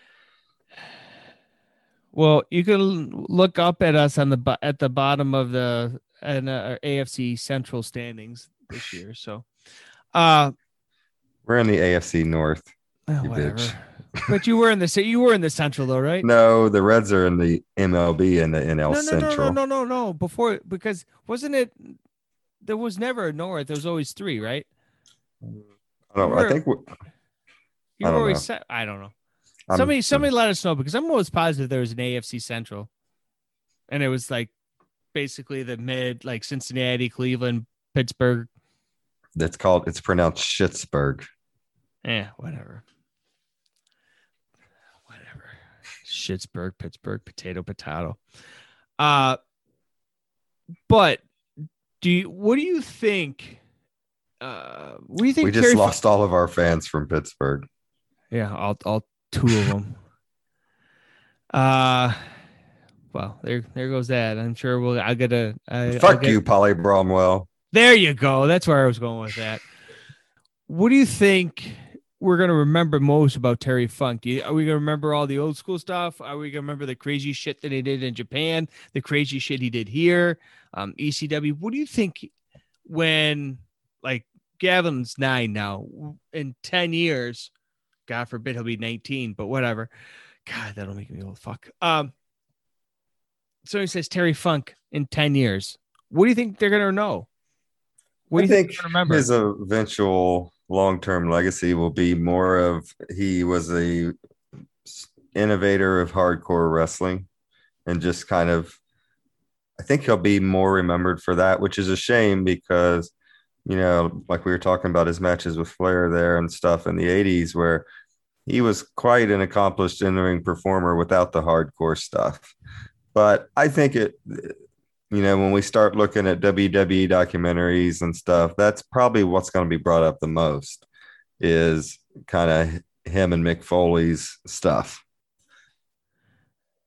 Well, you can look up at us on the at the bottom of the and uh, AFC Central standings this year. So, uh, We're in the AFC North. oh, You whatever. bitch. But you were in the you were in the Central though, right? No, the Reds are in the MLB and the NL no, no, Central. no, no, no, no. Before because wasn't it? There was never a north. There was always three, right? I, don't, I think You I were always set. I don't know. I'm- somebody, somebody let us know because I'm almost positive there was an AFC Central, and it was like basically the mid, like Cincinnati, Cleveland, Pittsburgh. It's called. It's pronounced Schittsburg. Eh, whatever. Whatever. Schittsburg, Pittsburgh, potato, potato. Uh but do you what do you think? Uh what do you think We just Terry lost all of our fans from Pittsburgh. yeah, all all two of them. uh well, there there goes that. I'm sure we'll I'll get a I, Fuck get- you, Polly Bromwell. There you go. That's where I was going with that. What do you think we're gonna remember most about Terry Funk? Are we gonna remember all the old school stuff? Are we gonna remember the crazy shit that he did in Japan? The crazy shit he did here? Um, ECW. What do you think when like Gavin's nine now in ten years? God forbid he'll be nineteen, but whatever. God, that'll make me old. Fuck. Um, somebody says Terry Funk in 10 years, what do you think they're going to know? What I do you think think, remember? his eventual long-term legacy will be more of he was a innovator of hardcore wrestling and just kind of I think he'll be more remembered for that, which is a shame because you know, like we were talking about his matches with Flair there and stuff in the 80s where he was quite an accomplished in-ring performer without the hardcore stuff. But I think it you know, when we start looking at WWE documentaries and stuff, that's probably what's going to be brought up the most is kind of him and Mick Foley's stuff.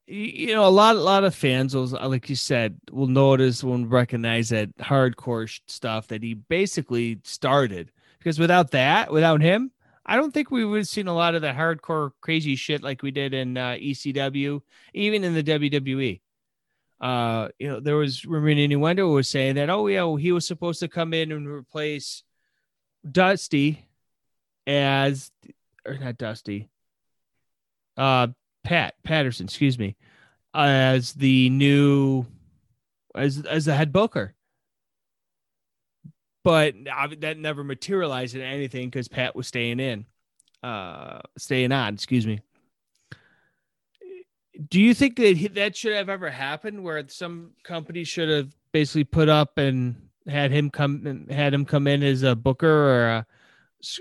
you know, a lot, a lot of fans will, like you said, will notice, will recognize that hardcore stuff that he basically started. Because without that, without him, I don't think we would have seen a lot of the hardcore crazy shit like we did in uh, ECW, even in the WWE. Uh, you know, there was remember Innuendo was saying that, oh yeah, well, he was supposed to come in and replace Dusty as, or not Dusty, uh, Pat Patterson, excuse me, as the new as as the head booker. But uh, that never materialized in anything because Pat was staying in, uh, staying on. Excuse me. Do you think that that should have ever happened, where some company should have basically put up and had him come had him come in as a booker or a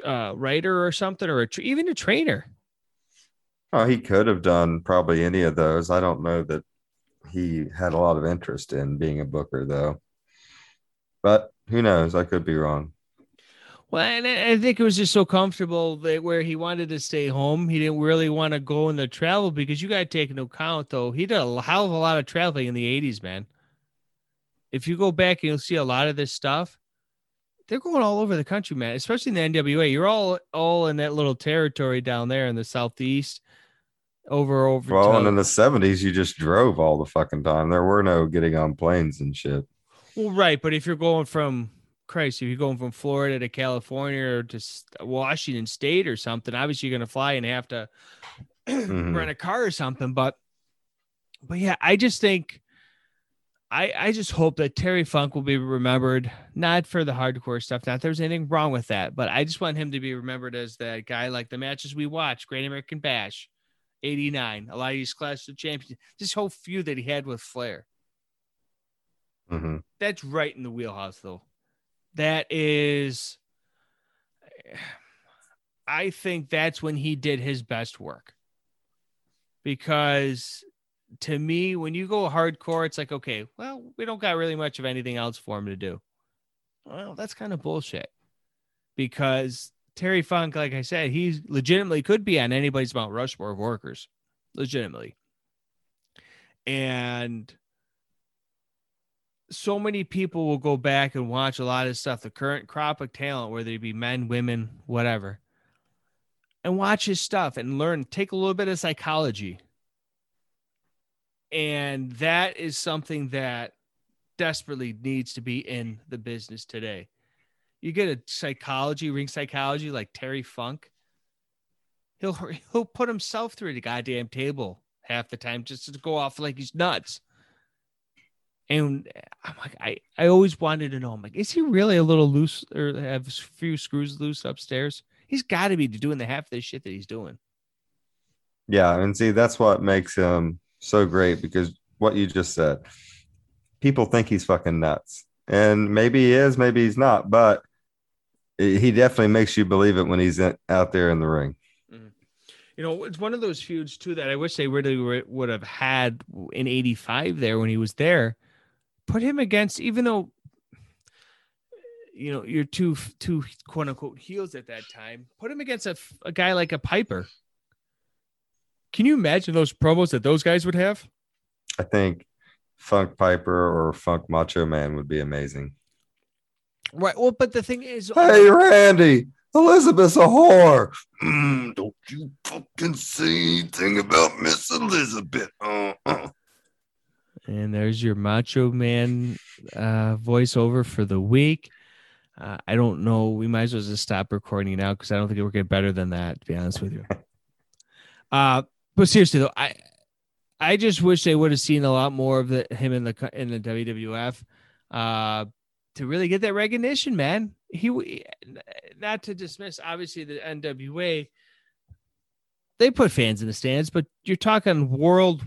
uh, writer or something, or a even a trainer? Oh, he could have done probably any of those. I don't know that he had a lot of interest in being a booker, though. But who knows? I could be wrong. Well, and I think it was just so comfortable that where he wanted to stay home, he didn't really want to go in the travel because you got to take into account though he did a hell of a lot of traveling in the '80s, man. If you go back and you'll see a lot of this stuff, they're going all over the country, man. Especially in the NWA, you're all all in that little territory down there in the southeast, over over. Well, and in the 70s, you just drove all the fucking time. There were no getting on planes and shit. Well, right, but if you're going from Christ, if you're going from Florida to California or to Washington State or something, obviously you're going to fly and have to Mhm. rent a car or something. But, but yeah, I just think, I I just hope that Terry Funk will be remembered not for the hardcore stuff. Not there's anything wrong with that, but I just want him to be remembered as that guy like the matches we watched, Great American Bash, '89, a lot of these Clash of Champions, this whole feud that he had with Flair Mhm. that's right in the wheelhouse though that is i think that's when he did his best work. Because to me when you go hardcore it's like okay well we don't got really much of anything else for him to do. Well that's kind of bullshit. Because terry funk like i said he legitimately could be on anybody's mount rushmore of workers. Legitimately. And so many people will go back and watch a lot of stuff, the current crop of talent, whether it be men, women, whatever, and watch his stuff and learn, take a little bit of psychology. And that is something that desperately needs to be in the business today. You get a psychology, ring psychology like Terry Funk. He'll he'll put himself through the goddamn table half the time just to go off like he's nuts. And I'm like, I, I always wanted to know. I'm like, is he really a little loose or have a few screws loose upstairs? He's got to be doing the half of this shit that he's doing. Yeah, and see that's what makes him so great because what you just said. People think he's fucking nuts. And maybe he is, maybe he's not, but he definitely makes you believe it when he's in, out there in the ring. Mm-hmm. You know, it's one of those feuds too that I wish they really would have had in '85 there when he was there. Put him against, even though you know you're two two quote unquote heels at that time. Put him against a, a guy like a Piper. Can you imagine those promos that those guys would have? I think Funk Piper or Funk Macho Man would be amazing. Right. Well, but the thing is, Hey, Randy, Elizabeth's a whore. Mm, don't you fucking say anything about Miss Elizabeth. Uh-uh. And there's your Macho Man uh, voiceover for the week. Uh, I don't know. We might as well just stop recording now because I don't think it will get better than that. To be honest with you. Uh, but seriously though, I I just wish they would have seen a lot more of the him in the in the WWF uh, to really get that recognition, man. He w- not to dismiss obviously the NWA. They put fans in the stands, but you're talking world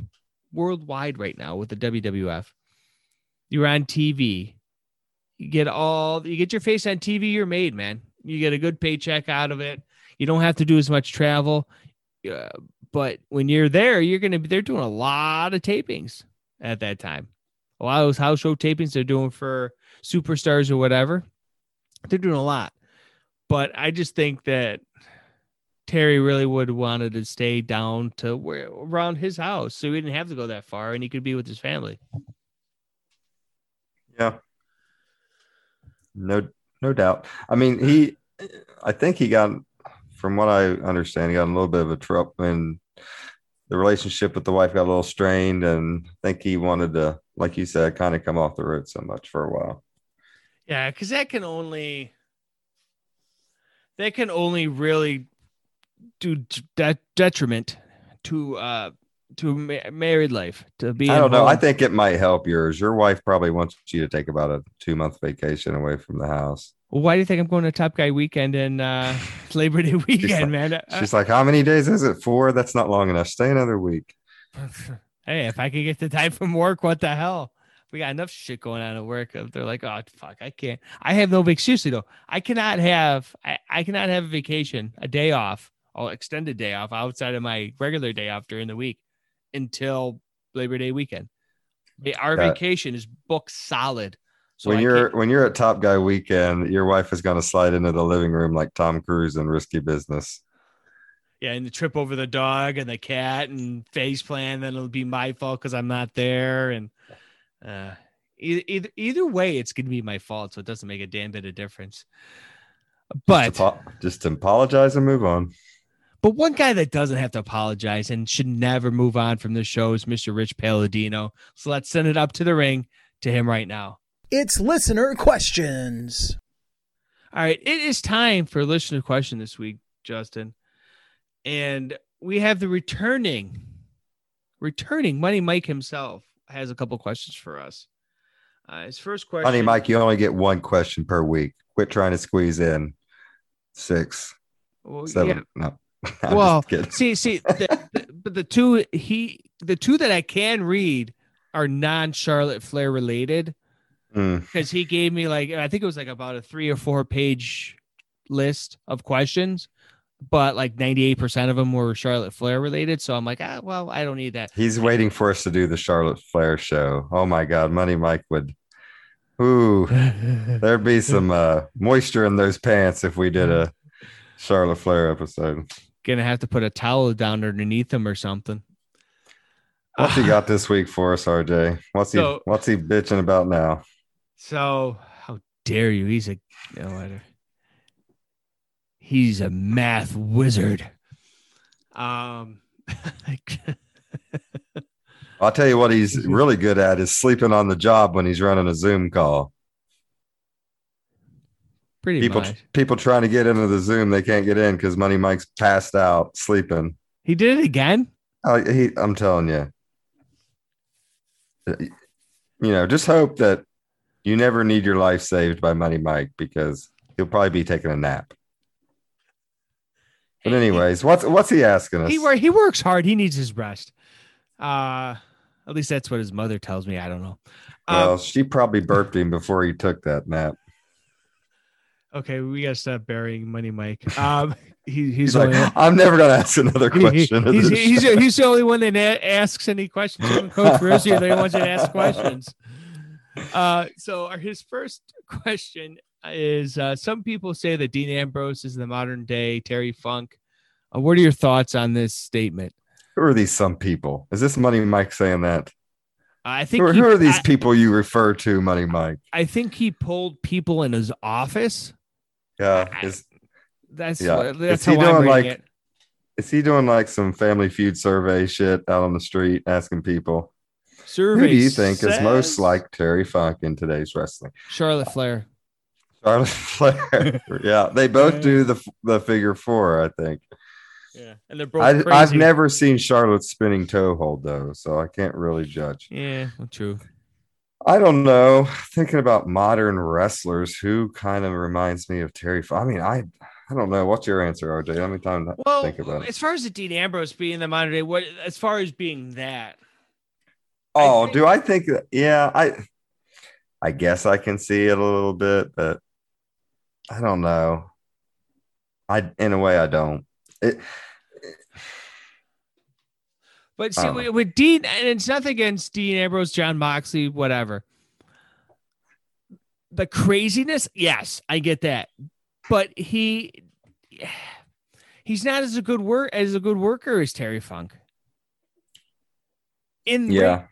worldwide right now with the WWF. You're on TV. You get all you get your face on TV, you're made, man. You get a good paycheck out of it. You don't have to do as much travel. Uh, but when you're there, you're going to be, they're doing a lot of tapings at that time. A lot of those house show tapings they're doing for superstars or whatever. They're doing a lot. But I just think that Terry really would have wanted to stay down to where around his house. So he didn't have to go that far and he could be with his family. Yeah. No, no doubt. I mean, he, I think he got, from what I understand, he got a little bit of a trouble and the relationship with the wife got a little strained. And I think he wanted to, like you said, kind of come off the road so much for a while. Yeah, because that can only that can only really do de- detriment to uh to ma- married life to be. I don't know. I think it might help yours. Your wife probably wants you to take about a two month vacation away from the house. Why do you think I'm going to Top Guy weekend and uh, Labor Day weekend, like- man? She's like, How many days is it? Four? That's not long enough. Stay another week. hey, if I could get the time from work, what the hell? We got enough shit going on at work. They're like, oh fuck, I can't. I have no big seriously though. I cannot have I, I cannot have a vacation, a day off, or extended day off outside of my regular day off during the week until Labor Day weekend. Our vacation is booked solid. So when I you're when you're at Top Guy weekend, your wife is going to slide into the living room like Tom Cruise in Risky Business. yeah, and the trip over the dog and the cat and face plan, then it'll be my fault because I'm not there. And uh either, either way, it's gonna be my fault. So it doesn't make a damn bit of difference. But Just, apo- just apologize and move on. But one guy that doesn't have to apologize and should never move on from the show is Mr. Rich Palladino. So let's send it up to the ring to him right now. It's listener questions. All right, it is time for listener question this week, Justin. And we have the returning, returning Money Mike himself has a couple questions for us. Uh, his first question, Money Mike, you only get one question per week. Quit trying to squeeze in six, Well, seven. No, I'm Well, see, see, the, the, but the two he, the two that I can read are non-Charlotte Flair related Mm, because he gave me like I think it was like about a three or four page list of questions, but like ninety eight percent of them were Charlotte Flair related. So I'm like, ah, well, I don't need that. he's waiting for us to do the Charlotte Flair show. Oh my God, Money Mike would. Ooh, there'd be some uh, moisture in those pants if we did a Charlotte Flair episode. Gonna have to put a towel down underneath him or something. What's he got this week for us, RJ? What's he What's he bitching about now? So how dare you? He's a no matter. He's a math wizard. Um, I'll tell you what he's really good at is sleeping on the job when he's running a Zoom call. Pretty People much. people trying to get into the Zoom, they can't get in because Money Mike's passed out sleeping. He did it again. Oh, he, I'm telling you, you know, just hope that you never need your life saved by Money Mike because he'll probably be taking a nap. But anyways, what's what's he asking us? He wor- he works hard. He needs his rest. Uh at least that's what his mother tells me. I don't know. well, Um, she probably burped him before he took that nap. Okay, we gotta stop burying Money Mike. Um, he, he's, He's like, I'm never gonna ask another he- he- question. he's, he's, he's the only one that asks any questions. Even Coach Rizzi, they want you to ask questions. Uh, so our, his first question is: uh, Some people say that Dean Ambrose is the modern day Terry Funk. Uh, what are your thoughts on this statement? Who are these some people? Is this Money Mike saying that? I think Who, are- he- who are these I- people you refer to, Money Mike? I think he pulled people in his office. Yeah, is That's Yeah. what, that's Is he how I'm doing, reading like, it. is he doing like some Family Feud survey shit out on the street, asking people Survey who do you think is most like Terry Funk in today's wrestling? Charlotte Flair? Charlotte Flair. yeah, they both do the the figure four, I think. Yeah, and they're both. I, crazy. I've never seen Charlotte's spinning toe hold though, so I can't really judge. Yeah, well, true. I don't know. Thinking about modern wrestlers, who kind of reminds me of Terry? F- I mean, I I don't know. What's your answer, RJ? Let me time to Well, think about it. as far as the Dean Ambrose being the modern day, what as far as being that, Oh, think- do I think that? Yeah, I I guess I can see it a little bit, but I don't know. I in a way I don't. It, but see don't with, with Dean, and it's nothing against Dean Ambrose, Jon Moxley, whatever. The craziness, yes, I get that, but he he's not as a good work as a good worker as Terry Funk. In yeah, ring,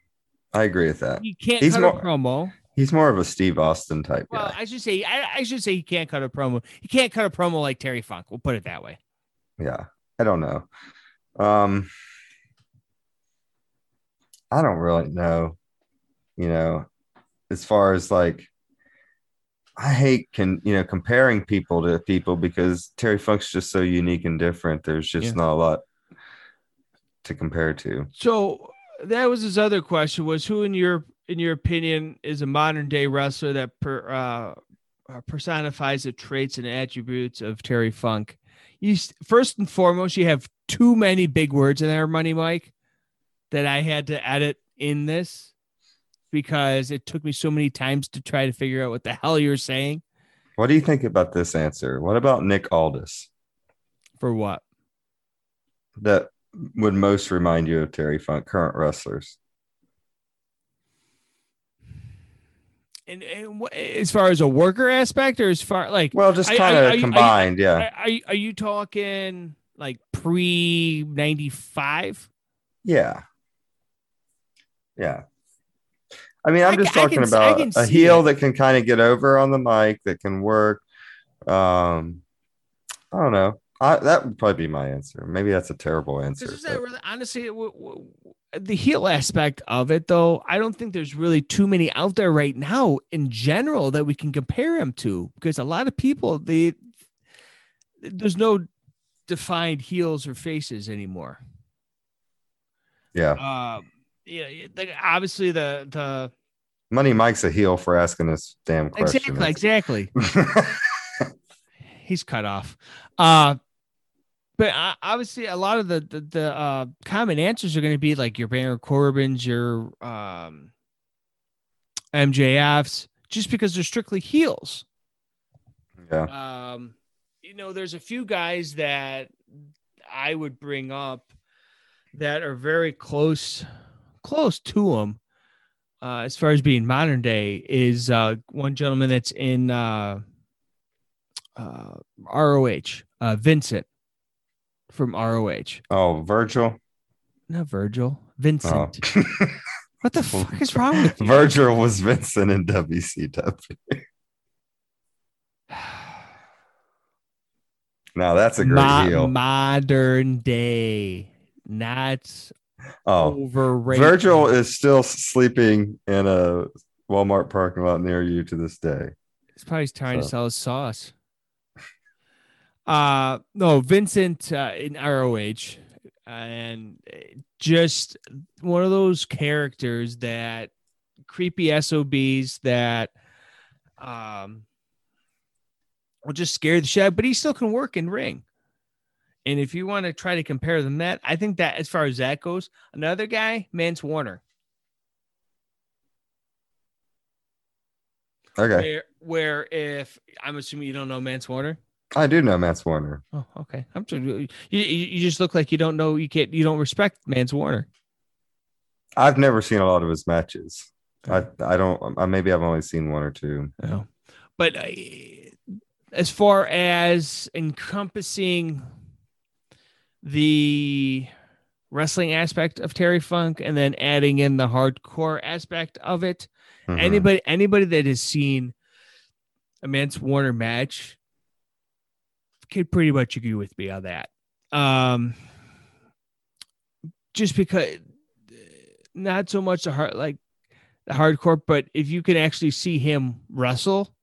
I agree with that. he can't He's cut more- a promo. He's more of a Steve Austin type Well, guy. I should say I, I should say he can't cut a promo. He can't cut a promo like Terry Funk. We'll put it that way. Yeah, I don't know. Um, I don't really know. You know, as far as like, I hate can you know comparing people to people because Terry Funk's just so unique and different. There's just Yeah. not a lot to compare to. So that was his other question: was who in your in your opinion is a modern day wrestler that per, uh, uh, personifies the traits and attributes of Terry Funk? You first and foremost, you have too many big words in there, Money Mike, that I had to edit in this because it took me so many times to try to figure out what the hell you're saying What do you think about this answer? What about Nick Aldis? for what. That would most remind you of Terry Funk, current wrestlers. And, and as far as a worker aspect, or as far like Well, just kind are you- are of you- combined, yeah. Are, are, are you talking like pre 95? Yeah. Yeah. I mean, I'm just I talking can about a heel it. that can kind of get over on the mic, that can work. Um, I don't know. I, that would probably be my answer. Maybe that's a terrible answer. Really, honestly, w- w- the heel aspect of it, though, I don't think there's really too many out there right now in general that we can compare him to because a lot of people, they, there's no defined heels or faces anymore. yeah. Uh, yeah, obviously the the Money Mike's a heel for asking this damn question. exactly exactly he's cut off. Uh, but obviously, a lot of the the, the uh, common answers are going to be like your Baron Corbin's, your um, MJF's, just because they're strictly heels. yeah. Um, you know, there's a few guys that I would bring up that are very close, close to him. Uh, as far as being modern day, is uh, one gentleman that's in uh, uh, ROH, uh, Vincent from ROH. Oh, Virgil. Not Virgil, Oh. Vincent. What the fuck is wrong with you? Virgil was Vincent in WCW. Now that's a great Mo- heel. modern day, not oh, overrated. Virgil is still sleeping in a Walmart parking lot near you to this day. He's probably trying to sell his sauce. Uh no, Vincent uh, in ROH, and uh, just one of those characters that creepy SOBs that um will just scare the shit. But he still can work in ring. And if you want to try to compare them, that I think that as far as that goes, another guy, Mance Warner. Okay, Where, where if I'm assuming you don't know Mance Warner. I do know Mance Warner. Oh, okay. I'm just, you, you just look like you don't know you can't you don't respect Mance Warner. I've never seen a lot of his matches. I I don't. I maybe I've only seen one or two. No. But uh, as far as encompassing the wrestling aspect of Terry Funk and then adding in the hardcore aspect of it, Mhm. anybody anybody that has seen a Mance Warner match can pretty much agree with me on that. Um, just because not so much the hard like the hardcore, but if you can actually see him wrestle,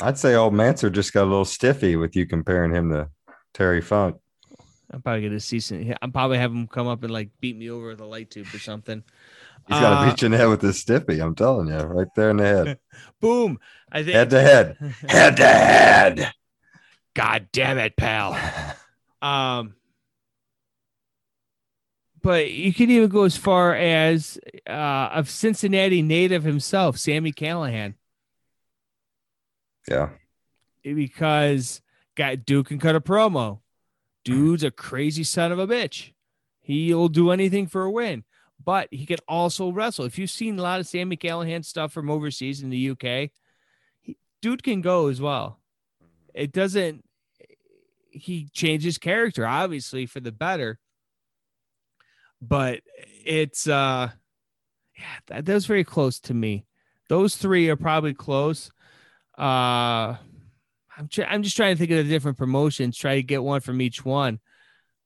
I'd say old Manser just got a little stiffy with you comparing him to Terry Funk. I'm probably gonna see some. I'm probably have him come up and like beat me over with a light tube or something. He's gonna Uh, beat you in the head with this stiffy. I'm telling you, right there in the head, Boom! I think head to head, head to head. God damn it, pal. Um, but you could even go as far as uh, of Cincinnati native himself, Sammy Callahan, Yeah, because got Duke and cut a promo. Dude's a crazy son of a bitch. He'll do anything for a win, but he can also wrestle. If you've seen a lot of Sami Callihan stuff from overseas in the UK, he, dude can go as well. It doesn't. He changes character obviously for the better, but it's uh, yeah, that, that was very close to me. Those three are probably close. Uh, I'm try- I'm just trying to think of the different promotions. Try to get one from each one.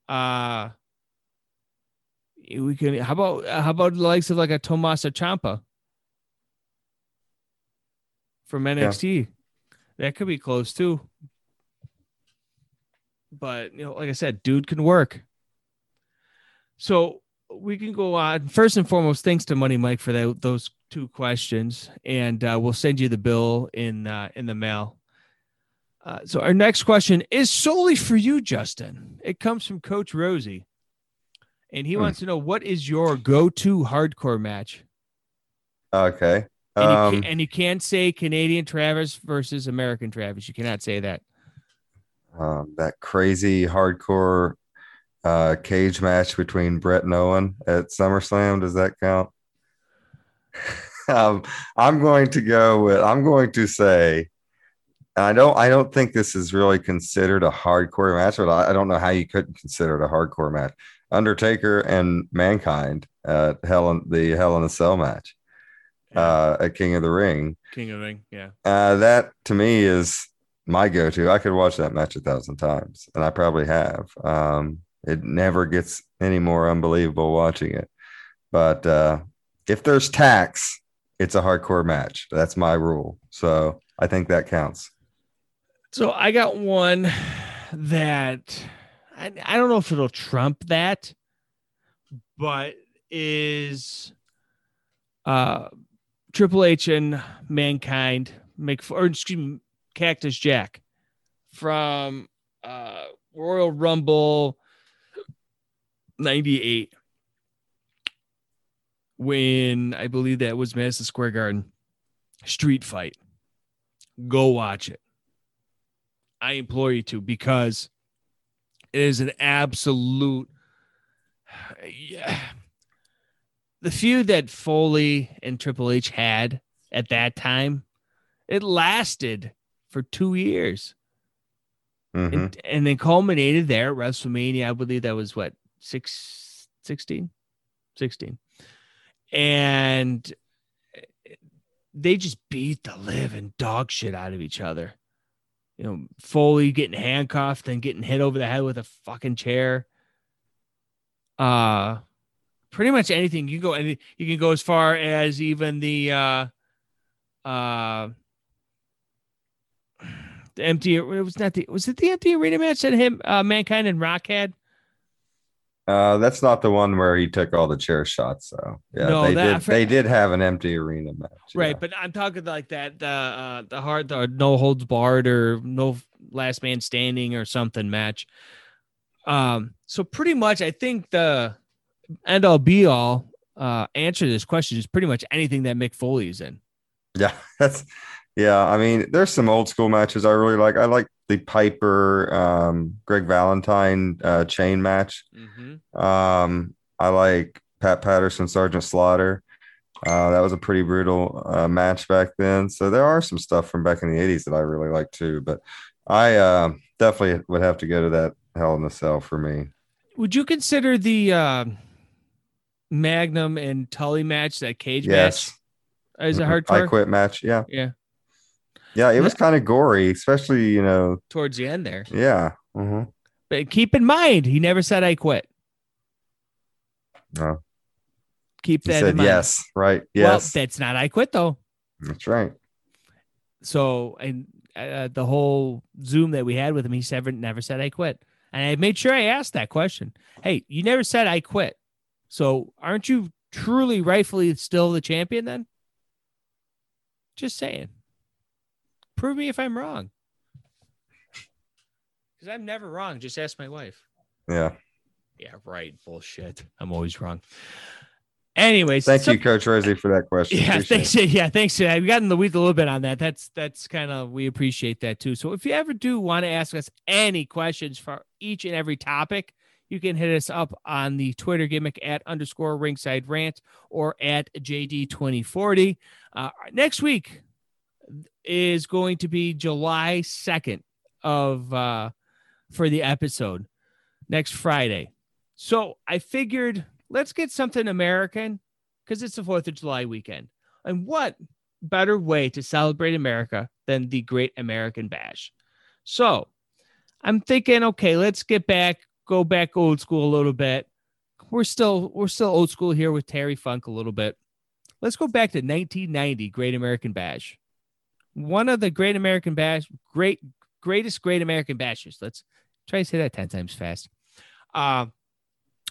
Uh, we can. How about how about the likes of like a Tommaso Ciampa from NXT? That could be close too. But you know, like I said, dude can work. So we can go on. First and foremost, thanks to Money Mike for that, those two questions, and uh, we'll send you the bill in uh, in the mail. Uh, so our next question is solely for you, Justin. It comes from Coach Rosie, and he Hmm. wants to know what is your go-to hardcore match. okay. And, you, Um, can, and you can't say Canadian Travis versus American Travis. You cannot say that. um, that crazy hardcore uh, cage match between Brett and Owen at SummerSlam. Does that count? um, I'm going to go with. I'm going to say. And I don't. I don't think this is really considered a hardcore match, but I, I don't know how you couldn't consider it a hardcore match. Undertaker and Mankind at Hell in the Hell in a Cell match uh, at King of the Ring. King of the Ring. Yeah. Uh, that to me is my go-to. I could watch that match a thousand times, and I probably have. Um, it never gets any more unbelievable watching it. But uh, if there's tacks, it's a hardcore match. That's my rule. So I think that counts. So I got one that I, I don't know if it'll trump that, but is uh Triple H and Mankind make or excuse me, Cactus Jack from uh Royal Rumble 98 when I believe that was Madison Square Garden street fight. Go watch it. I implore you to because it is an absolute yeah. The feud that Foley and Triple H had at that time, it lasted for two years Mhm. and, and then culminated there at WrestleMania. I believe that was what, six, 16? 16. And they just beat the living dog shit out of each other. You know, Foley getting handcuffed and getting hit over the head with a fucking chair. Uh pretty much anything you can go any you can go as far as even the uh uh the empty it was not the was it the empty arena match that him uh mankind and rock had Uh, that's not the one where he took all the chair shots. So yeah, No, they that- did. They did have an empty arena match. right yeah. but i'm talking like that the uh the hard the no holds barred or no last man standing or something match um so pretty much i think the end all be all uh answer to this question is pretty much anything that mick foley is in Yeah, that's yeah. I mean, there's some old school matches I really like. I like the Piper um, Greg Valentine uh, chain match. mm-hmm. Um, I like Pat Patterson Sergeant Slaughter. Uh, that was a pretty brutal uh, match back then. So there are some stuff from back in the 80s that I really like too. But I uh, definitely would have to go to that Hell in the Cell for me. would you consider the uh, magnum and tully match that cage Yes. match as a hardcore I quit match. Yeah. yeah Yeah. It was kind of gory, especially, you know, towards the end there yeah. hmm but keep in mind he never said i quit No. keep He that in said mind. yes, right? well Yes. that's not i quit though That's right. So, and uh, the whole Zoom that we had with him, he never never said I quit. And I made sure I asked that question. Hey, you never said I quit. So aren't you truly, rightfully still the champion then? Just saying. Prove me if I'm wrong. Because I'm never wrong. Just ask my wife. Yeah. Yeah, right. Bullshit. I'm always wrong. Anyways, Thank so- you, Coach Rosie, for that question. yeah, Appreciate thanks. it. Yeah, thanks. Uh, We got in the weeds a little bit on that. That's that's kind of we appreciate that too. So if you ever do want to ask us any questions for each and every topic, you can hit us up on the Twitter gimmick at underscore ringside rant or at JD2040. Uh, next week is going to be July 2nd of uh for the episode next Friday. So I figured let's get something American because it's the 4th of July weekend. And what better way to celebrate America than the Great American Bash? So I'm thinking, okay, let's get back, go back old school a little bit. We're still we're still old school here with Terry Funk a little bit. Let's go back to 1990 Great American Bash. One of the Great American Bash, great greatest Great American Bashes. Let's try to say that 10 times fast. Uh,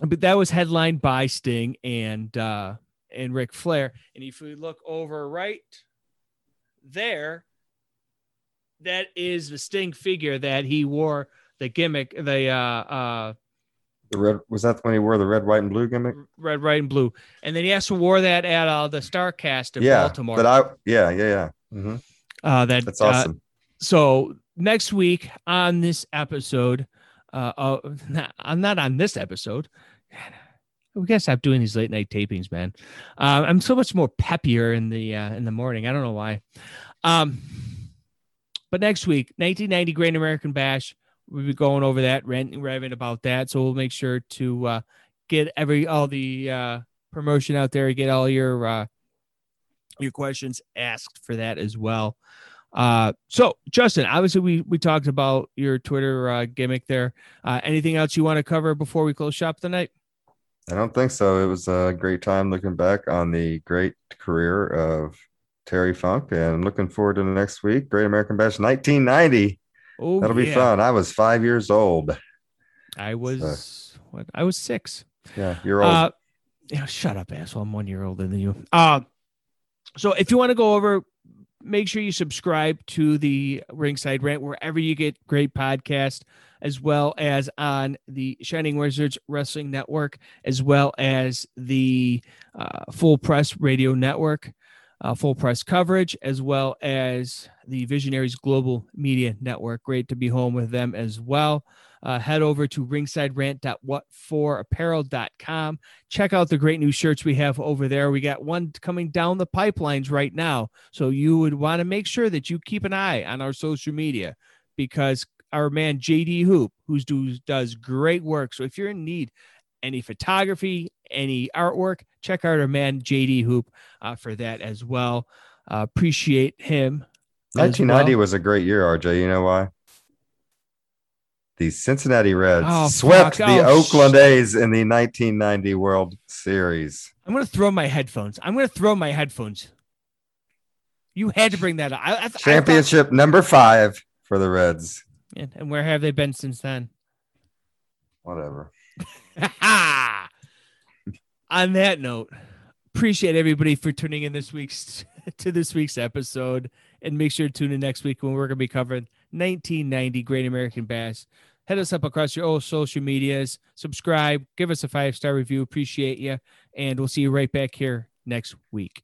but that was headlined by Sting and uh and Ric Flair. And if we look over right there, that is the Sting figure that he wore the gimmick, the uh uh The red was that when he wore the red, white, and blue gimmick? red, white, and blue. And then he also wore that at uh the Starrcast in yeah, Baltimore. But I, yeah, yeah, yeah. hmm uh that That's uh, awesome. so next week on this episode, uh, uh not, I'm not on this episode. We gotta stop doing these late night tapings, man. Uh, I'm so much more peppier in the uh, in the morning. I don't know why. Um, but next week, 1990 Great American Bash, we'll be going over that, ranting, raving about that. So we'll make sure to uh, get every all the uh, promotion out there, get all your uh, your questions asked for that as well. Uh, so Justin, obviously we we talked about your Twitter uh, gimmick there. Uh, anything else you want to cover before we close shop tonight? I don't think so. It was a great time looking back on the great career of Terry Funk and looking forward to the next week. Great American Bash 1990. Oh, That'll be yeah. fun. I was five years old. I was what? I was six. Yeah, you're old. Uh, yeah, shut up, asshole. I'm one year older than you. Uh, so if you want to go over, make sure you subscribe to the Ringside Rant wherever you get great podcasts, as well as on the Shining Wizards Wrestling Network, as well as the uh, Full Press Radio Network, uh, full press coverage, as well as the Visionaries Global Media Network. Great to be home with them as well. Uh, head over to ringsiderant.what4apparel.com. Check out the great new shirts we have over there. We got one coming down the pipelines right now. So you would want to make sure that you keep an eye on our social media because our man JD Hoop, who's do, does great work. So if you're in need any photography, any artwork, check out our man JD Hoop uh, for that as well. Uh, appreciate him. as 1990 well. was a great year, RJ. You know why? The Cincinnati Reds Oh, swept fuck. the Oh, Oakland sh- A's in the 1990 World Series. I'm gonna throw my headphones. I'm gonna throw my headphones. You had to bring that up. I, I, I thought- Championship number five for the Reds. and, and where have they been since then? Whatever. On that note, appreciate everybody for tuning in this week's to this week's episode, and make sure to tune in next week when we're gonna be covering 1990 Great American Bash. Head us up across your old social medias, subscribe, give us a five star review. Appreciate you, and we'll see you right back here next week.